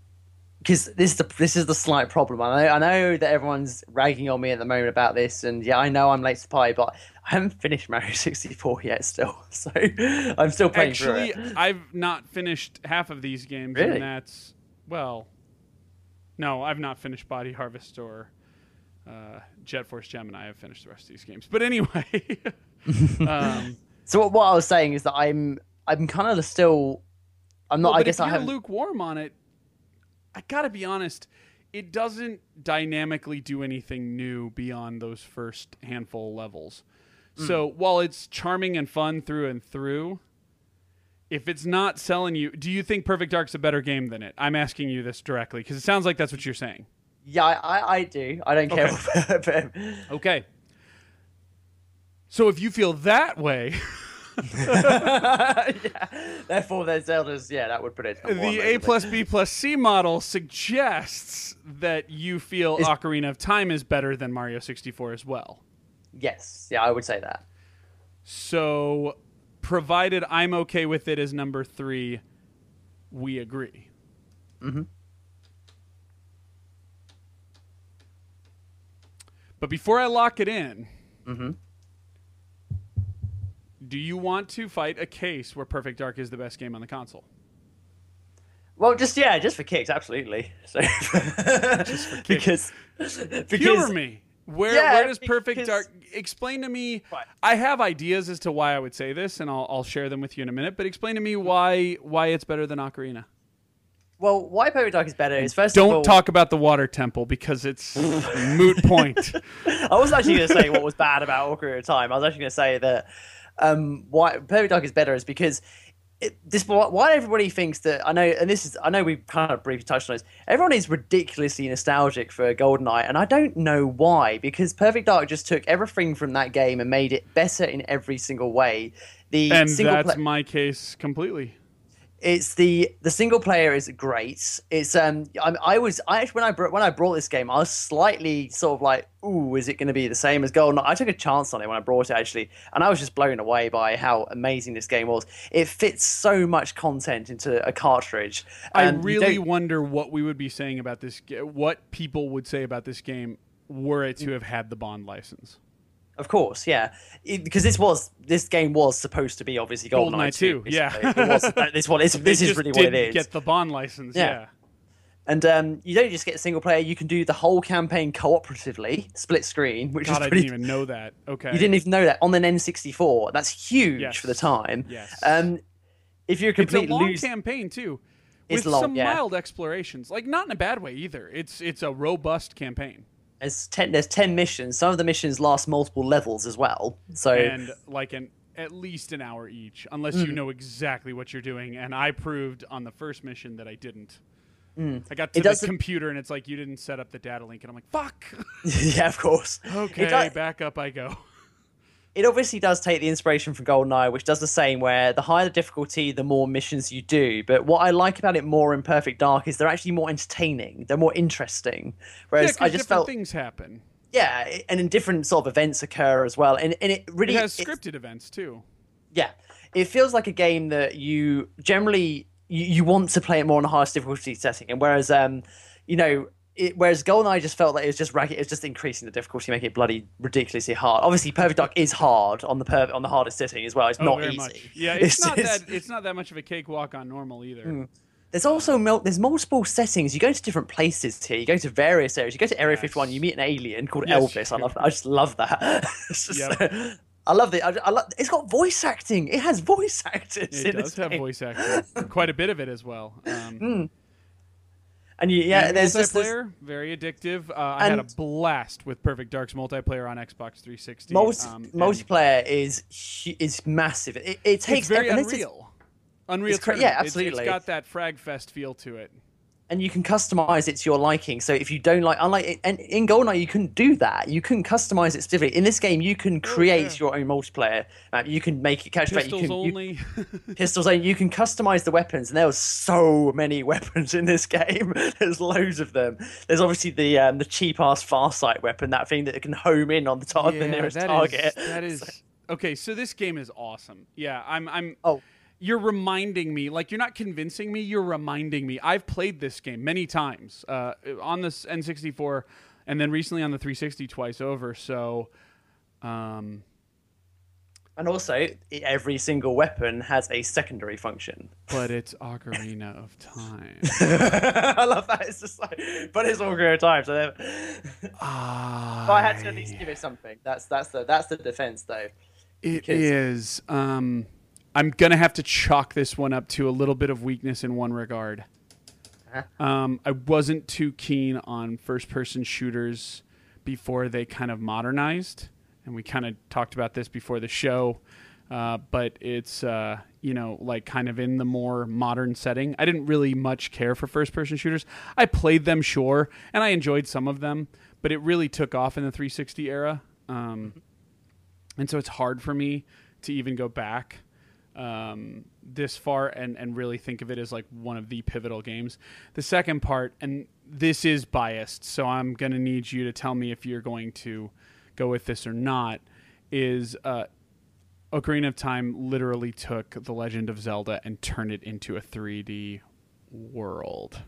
because this is the this is the slight problem. I know, I know that everyone's ragging on me at the moment about this, and yeah, I know I'm late to pie, but I haven't finished Mario 64 yet, still, so I'm still playing Actually. I've not finished half of these games, Really? and that's well, no, I've not finished Body Harvest or uh, Jet Force Gemini. I've finished the rest of these games, but anyway, um, So what, what I was saying is that I'm I'm kind of still, I'm not. well, I guess I haven't. lukewarm on it. I gotta be honest. It doesn't dynamically do anything new beyond those first handful of levels. Hmm. So while it's charming and fun through and through, if it's not selling you, do you think Perfect Dark's a better game than it? I'm asking you this directly because it sounds like that's what you're saying. Yeah, I, I, do. I don't care. What, Okay. So if you feel that way, yeah. Therefore, there's Zelda's. Yeah, that would put it. the A plus B plus C model suggests that you feel Ocarina of Time is better than Mario 64 as well. Yes. Yeah, I would say that. So, provided I'm okay with it as number three, we agree. Mm-hmm. But before I lock it in, Mhm. Do you want to fight a case where Perfect Dark is the best game on the console? Well, just yeah, just for kicks, absolutely. So just for kicks. because because Humor me. Where Yeah, where does Perfect Dark explain to me? Right. I have ideas as to why I would say this, and I'll I'll share them with you in a minute. But explain to me why why it's better than Ocarina. well, why Perfect Dark is better is first Don't all, talk about the water temple because it's moot point. I wasn't actually going to say what was bad about Ocarina of Time. I was actually going to say that um, why Perfect Dark is better is because it, this why everybody thinks that I know, and this is I know we kind of briefly touched on this. Everyone is ridiculously nostalgic for GoldenEye, and I don't know why. Because Perfect Dark just took everything from that game and made it better in every single way. The and that's pla- my case completely. It's the the single player is great. It's um I, I was I actually when I brought when I brought this game I was slightly sort of like ooh is it going to be the same as Golden? I took a chance on it when I brought it actually, and I was just blown away by how amazing this game was. It fits so much content into a cartridge. I really wonder what we would be saying about this. What people would say about this game were it to have had the Bond license. Of course, yeah, because this was this game was supposed to be obviously GoldenEye, GoldenEye 2, 2, yeah. It was, uh, this one is this is really what it. Get the Bond license. Yeah. Yeah. And um, you don't just get single player; you can do the whole campaign cooperatively, split screen, which God, is I didn't even know that. Okay. You didn't even know that on an N64. That's huge Yes. for the time. Yes. Um, if you're a It's a complete long loser, campaign too, It's with long, some yeah. mild explorations. Like not in a bad way either. It's it's a robust campaign, there's ten. There's ten missions. Some of the missions last multiple levels as well. So and like an at least an hour each, unless Mm. you know exactly what you're doing. And I proved on the first mission that I didn't. Mm. I got to It the computer and it's like you didn't set up the data link, and I'm like, fuck. yeah, of course. okay, back up I go. It obviously does take the inspiration from GoldenEye, which does the same, where the higher the difficulty, the more missions you do. But what I like about it more in Perfect Dark is they're actually more entertaining. They're more interesting. Yeah, I just different felt, things happen. yeah, and in different sort of events occur as well, and and it really It has scripted events too. yeah it feels like a game that you generally you, you want to play it more on the highest difficulty setting and whereas um you know it, whereas goldeneye just felt like it was just ragged, it was just increasing the difficulty making it bloody ridiculously hard obviously perfect dark is hard on the per- on the hardest setting as well it's Oh, not easy much. Yeah, it's, not it's- that it's not that much of a cakewalk on normal either. there's also mul- there's multiple settings you go to different places here you go to various areas you go to area Yes. 51 you meet an alien called Yes, elvis i you love i just love that It's just- Yep. I love it. I, I love, it's got voice acting. It has voice actors. It does have voice acting, quite a bit of it as well. Um, And you, yeah, and there's just this, multiplayer, very addictive. Uh, I had a blast with Perfect Dark's multiplayer on Xbox 360. multi- um, multiplayer is is massive. It, it It's takes very and this is- unreal. Unreal It's yeah. It's- absolutely. it's got that frag fest feel to it. And you can customize it to your liking. So if you don't like, unlike and in GoldenEye, you couldn't do that. You couldn't customize it specifically. In this game, you can create Oh, yeah. your own multiplayer. Uh, you can make it catch Pistols you can, you- only. pistols only. You can customize the weapons, and there were so many weapons in this game. There's loads of them. There's obviously the um, the cheap ass Farsight weapon, that thing that can home in on the, tar- the nearest that is- target. that is okay. So this game is awesome. Yeah, I'm. I'm. Oh. You're reminding me, like you're not convincing me. You're reminding me. I've played this game many times uh, on this N64, and then recently on the 360 twice over. So, um, And also, every single weapon has a secondary function. but it's Ocarina of Time. I love that. It's just like, but it's all of time. So, then- but I had to at least give it something. That's that's the that's the defense, though. It because- is. Um, I'm gonna have to chalk this one up to a little bit of weakness in one regard. Uh-huh. Um, I wasn't too keen on first-person shooters before they kind of modernized, and we kind of talked about this before the show. Uh, but it's uh, you know like kind of in the more modern setting. I didn't really much care for first-person shooters. I played them, sure, and I enjoyed some of them, but it really took off in the 360 era. Um, and so it's hard for me to even go back. Um, this far and, and really think of it as like one of the pivotal games. The second part, and this is biased, so I'm going to need you to tell me if you're going to go with this or not, is uh, Ocarina of Time literally took The Legend of Zelda and turned it into a 3D world.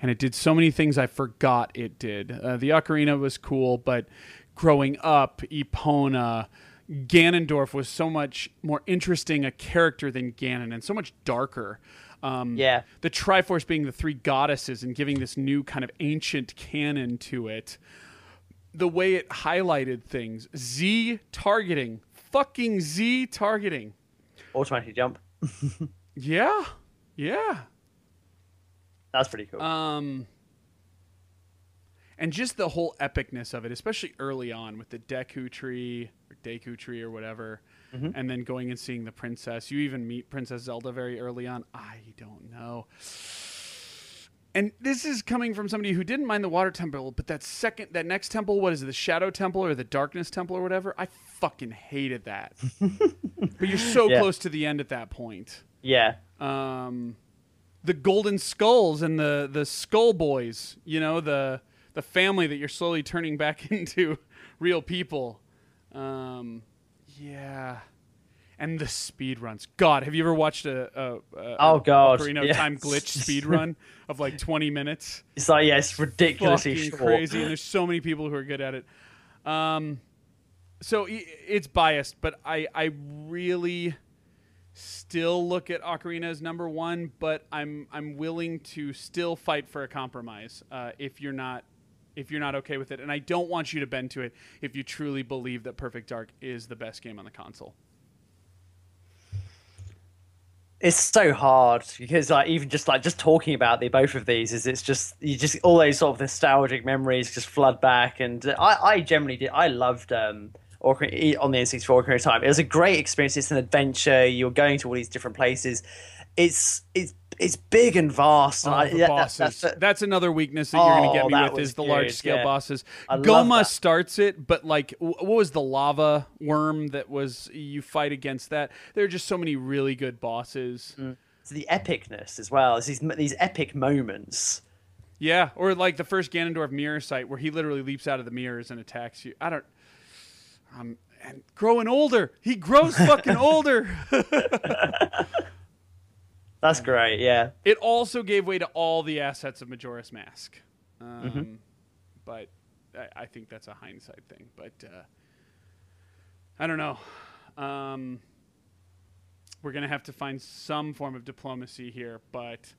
And it did so many things I forgot it did. Uh, the Ocarina was cool, but growing up, Epona, Ganondorf was so much more interesting a character than Ganon and so much darker. Um, Yeah. The Triforce being the three goddesses and giving this new kind of ancient canon to it. The way it highlighted things. Z targeting. Fucking Z targeting. Automatic jump. Yeah. Yeah. That's pretty cool. Um, and just the whole epicness of it, especially early on with the Deku tree Deku tree or whatever, and then going and seeing the princess. You even meet Princess Zelda very early on. I don't know. And this is coming from somebody who didn't mind the water temple, but that second, that next temple, what is it, the shadow temple or the darkness temple or whatever? I fucking hated that. but you're so Yeah. close to the end at that point yeah. um, the golden skulls and the the skull boys. You know the the family that you're slowly turning back into real people. Um, yeah, and the speed runs. God, have you ever watched a, a, a Oh, God, Ocarina of yes. Time glitch speed run of like 20 minutes? It's like, yeah, it's ridiculously Fucking short. crazy, and there's so many people who are good at it. Um, so it's biased, but I I really still look at Ocarina as number one, but I'm I'm willing to still fight for a compromise uh, if you're not if you're not okay with it, and I don't want you to bend to it if you truly believe that Perfect Dark is the best game on the console. It's so hard because like even just like just talking about the both of these is it's just you just all those sort of nostalgic memories just flood back and I I generally did I loved um on the N64 Ocarina of Time. It was a great experience. It's an adventure. You're going to all these different places. It's it's it's big and vast. and Oh, I- the that- that- bosses. that's the- That's another weakness that you're going Oh, to get me with is the large scale yeah. bosses. I Gohma starts it, but like, what was the lava worm that was you fight against that? There are just so many really good bosses. it's the epicness as well. It's these these epic moments. Yeah, or like the first Ganondorf mirror sight where he literally leaps out of the mirrors and attacks you. I don't. Um, and growing older, he grows fucking older. That's great. Yeah. It also gave way to all the assets of Majora's Mask. Um, But I, I think that's a hindsight thing. But uh, I don't know. Um, we're going to have to find some form of diplomacy here. But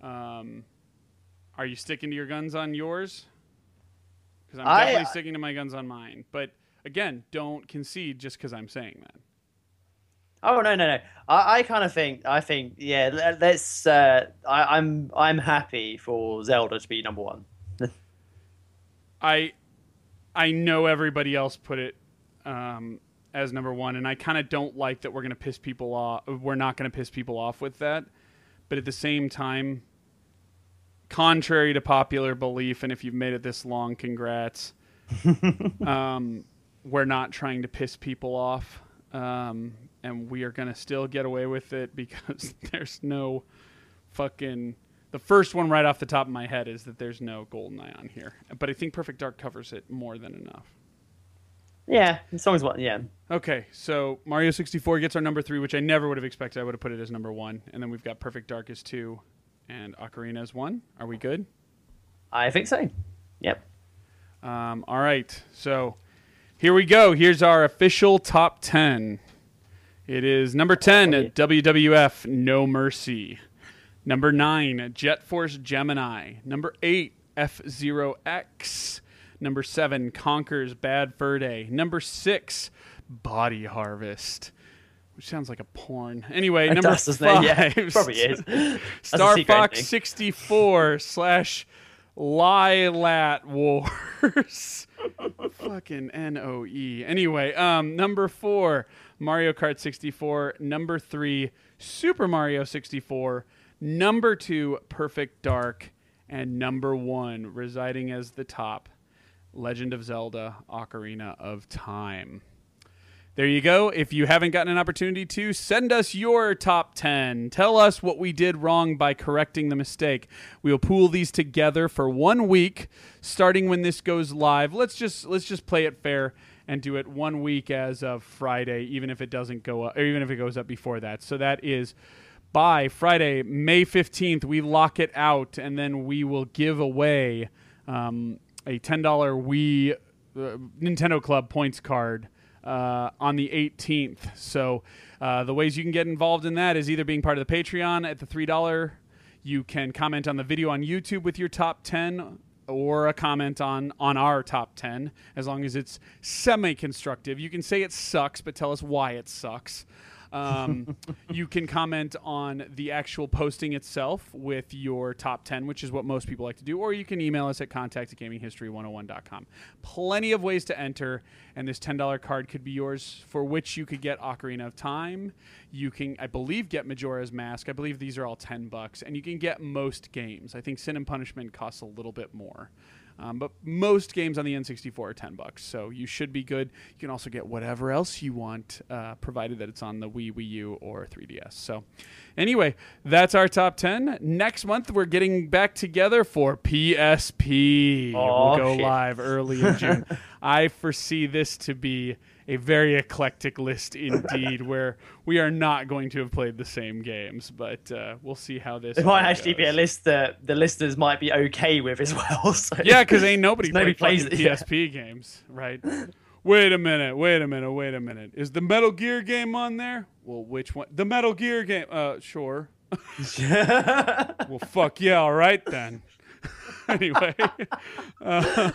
um, are you sticking to your guns on yours? Because I'm I- definitely sticking to my guns on mine. But again, don't concede just because I'm saying that. Oh no no no! I, I kind of think I think yeah. let- Let's. Uh, I, I'm I'm happy for Zelda to be number one. I I know everybody else put it um, as number one, and I kind of don't like that we're going to piss people off. We're not going to piss people off with that, but at the same time, contrary to popular belief, and if you've made it this long, congrats. um, we're not trying to piss people off, um, and we are going to still get away with it because there's no fucking. The first one right off the top of my head is that there's no GoldenEye on here, but I think Perfect Dark covers it more than enough. Yeah, it's always one. Yeah. Okay, so Mario 64 gets our number three, which I never would have expected. I would have put it as number one, and then we've got Perfect Dark as two, and Ocarina as one. Are we good? I think so. Yep. Um, all right, so here we go. Here's our official top 10. It is number 10 at WWF No Mercy. Number 9, Jet Force Gemini. Number 8, F Zero X. Number 7, Conker's Bad Fur Day. Number 6, Body Harvest. Which sounds like a porn. Anyway, It number does, five, it? Yeah, probably is. Star Fox ending. 64 slash Lylat Wars. Fucking N O E. Anyway, um, number four, Mario Kart 64. Number three, Super Mario 64. Number two, Perfect Dark. And number one, residing as the top, Legend of Zelda Ocarina of Time. there you go. If you haven't gotten an opportunity to, send us your top 10. Tell us what we did wrong by correcting the mistake. We'll pool these together for one week starting when this goes live. Let's just let's just play it fair and do it one week as of Friday even if it doesn't go up or even if it goes up before that. So that is by Friday, May 15th, we lock it out and then we will give away um, a $10 Wii uh, Nintendo Club points card uh, on the 18th. So uh, the ways you can get involved in that is either being part of the Patreon at the $3. You can comment on the video on YouTube with your top 10 or a comment on on our top 10 as long as it's semi constructive. You can say it sucks but tell us why it sucks. Um, you can comment on the actual posting itself with your top 10, which is what most people like to do, or you can email us at contact at gaminghistory101.com. Plenty of ways to enter, and this $10 card could be yours, for which you could get Ocarina of Time. You can, I believe, get Majora's Mask. I believe these are all 10 bucks, and you can get most games. I think Sin and Punishment costs a little bit more. Um, but most games on the N64 are 10 bucks, so you should be good. You can also get whatever else you want, uh, provided that it's on the Wii, Wii U, or 3DS. So, anyway, that's our top 10. Next month, we're getting back together for PSP. Oh, we'll go shit. live early in June. I foresee this to be a very eclectic list indeed, where we are not going to have played the same games, but uh, we'll see how this. It might all actually be a list that the listeners might be okay with as well. So. Yeah, because ain't nobody, Nobody plays it, yeah. PSP games, right? wait a minute, wait a minute, wait a minute. Is the Metal Gear game on there? Well, which one? The Metal Gear game? Uh, sure. well, fuck yeah, all right then. anyway, uh,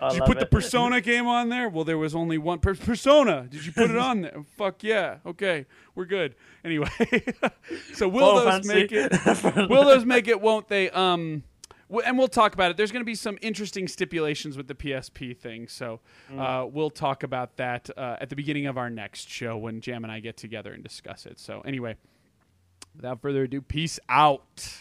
I did you put the. Persona game on there? Well, there was only one per- Persona. Did you put it on there? Fuck yeah. Okay, we're good. Anyway, so will Final those make it? Will those make it? Won't they? Um, w- and we'll talk about it. There's going to be some interesting stipulations with the PSP thing, so uh, we'll talk about that uh, at the beginning of our next show when Jam and I get together and discuss it. So anyway, without further ado, peace out.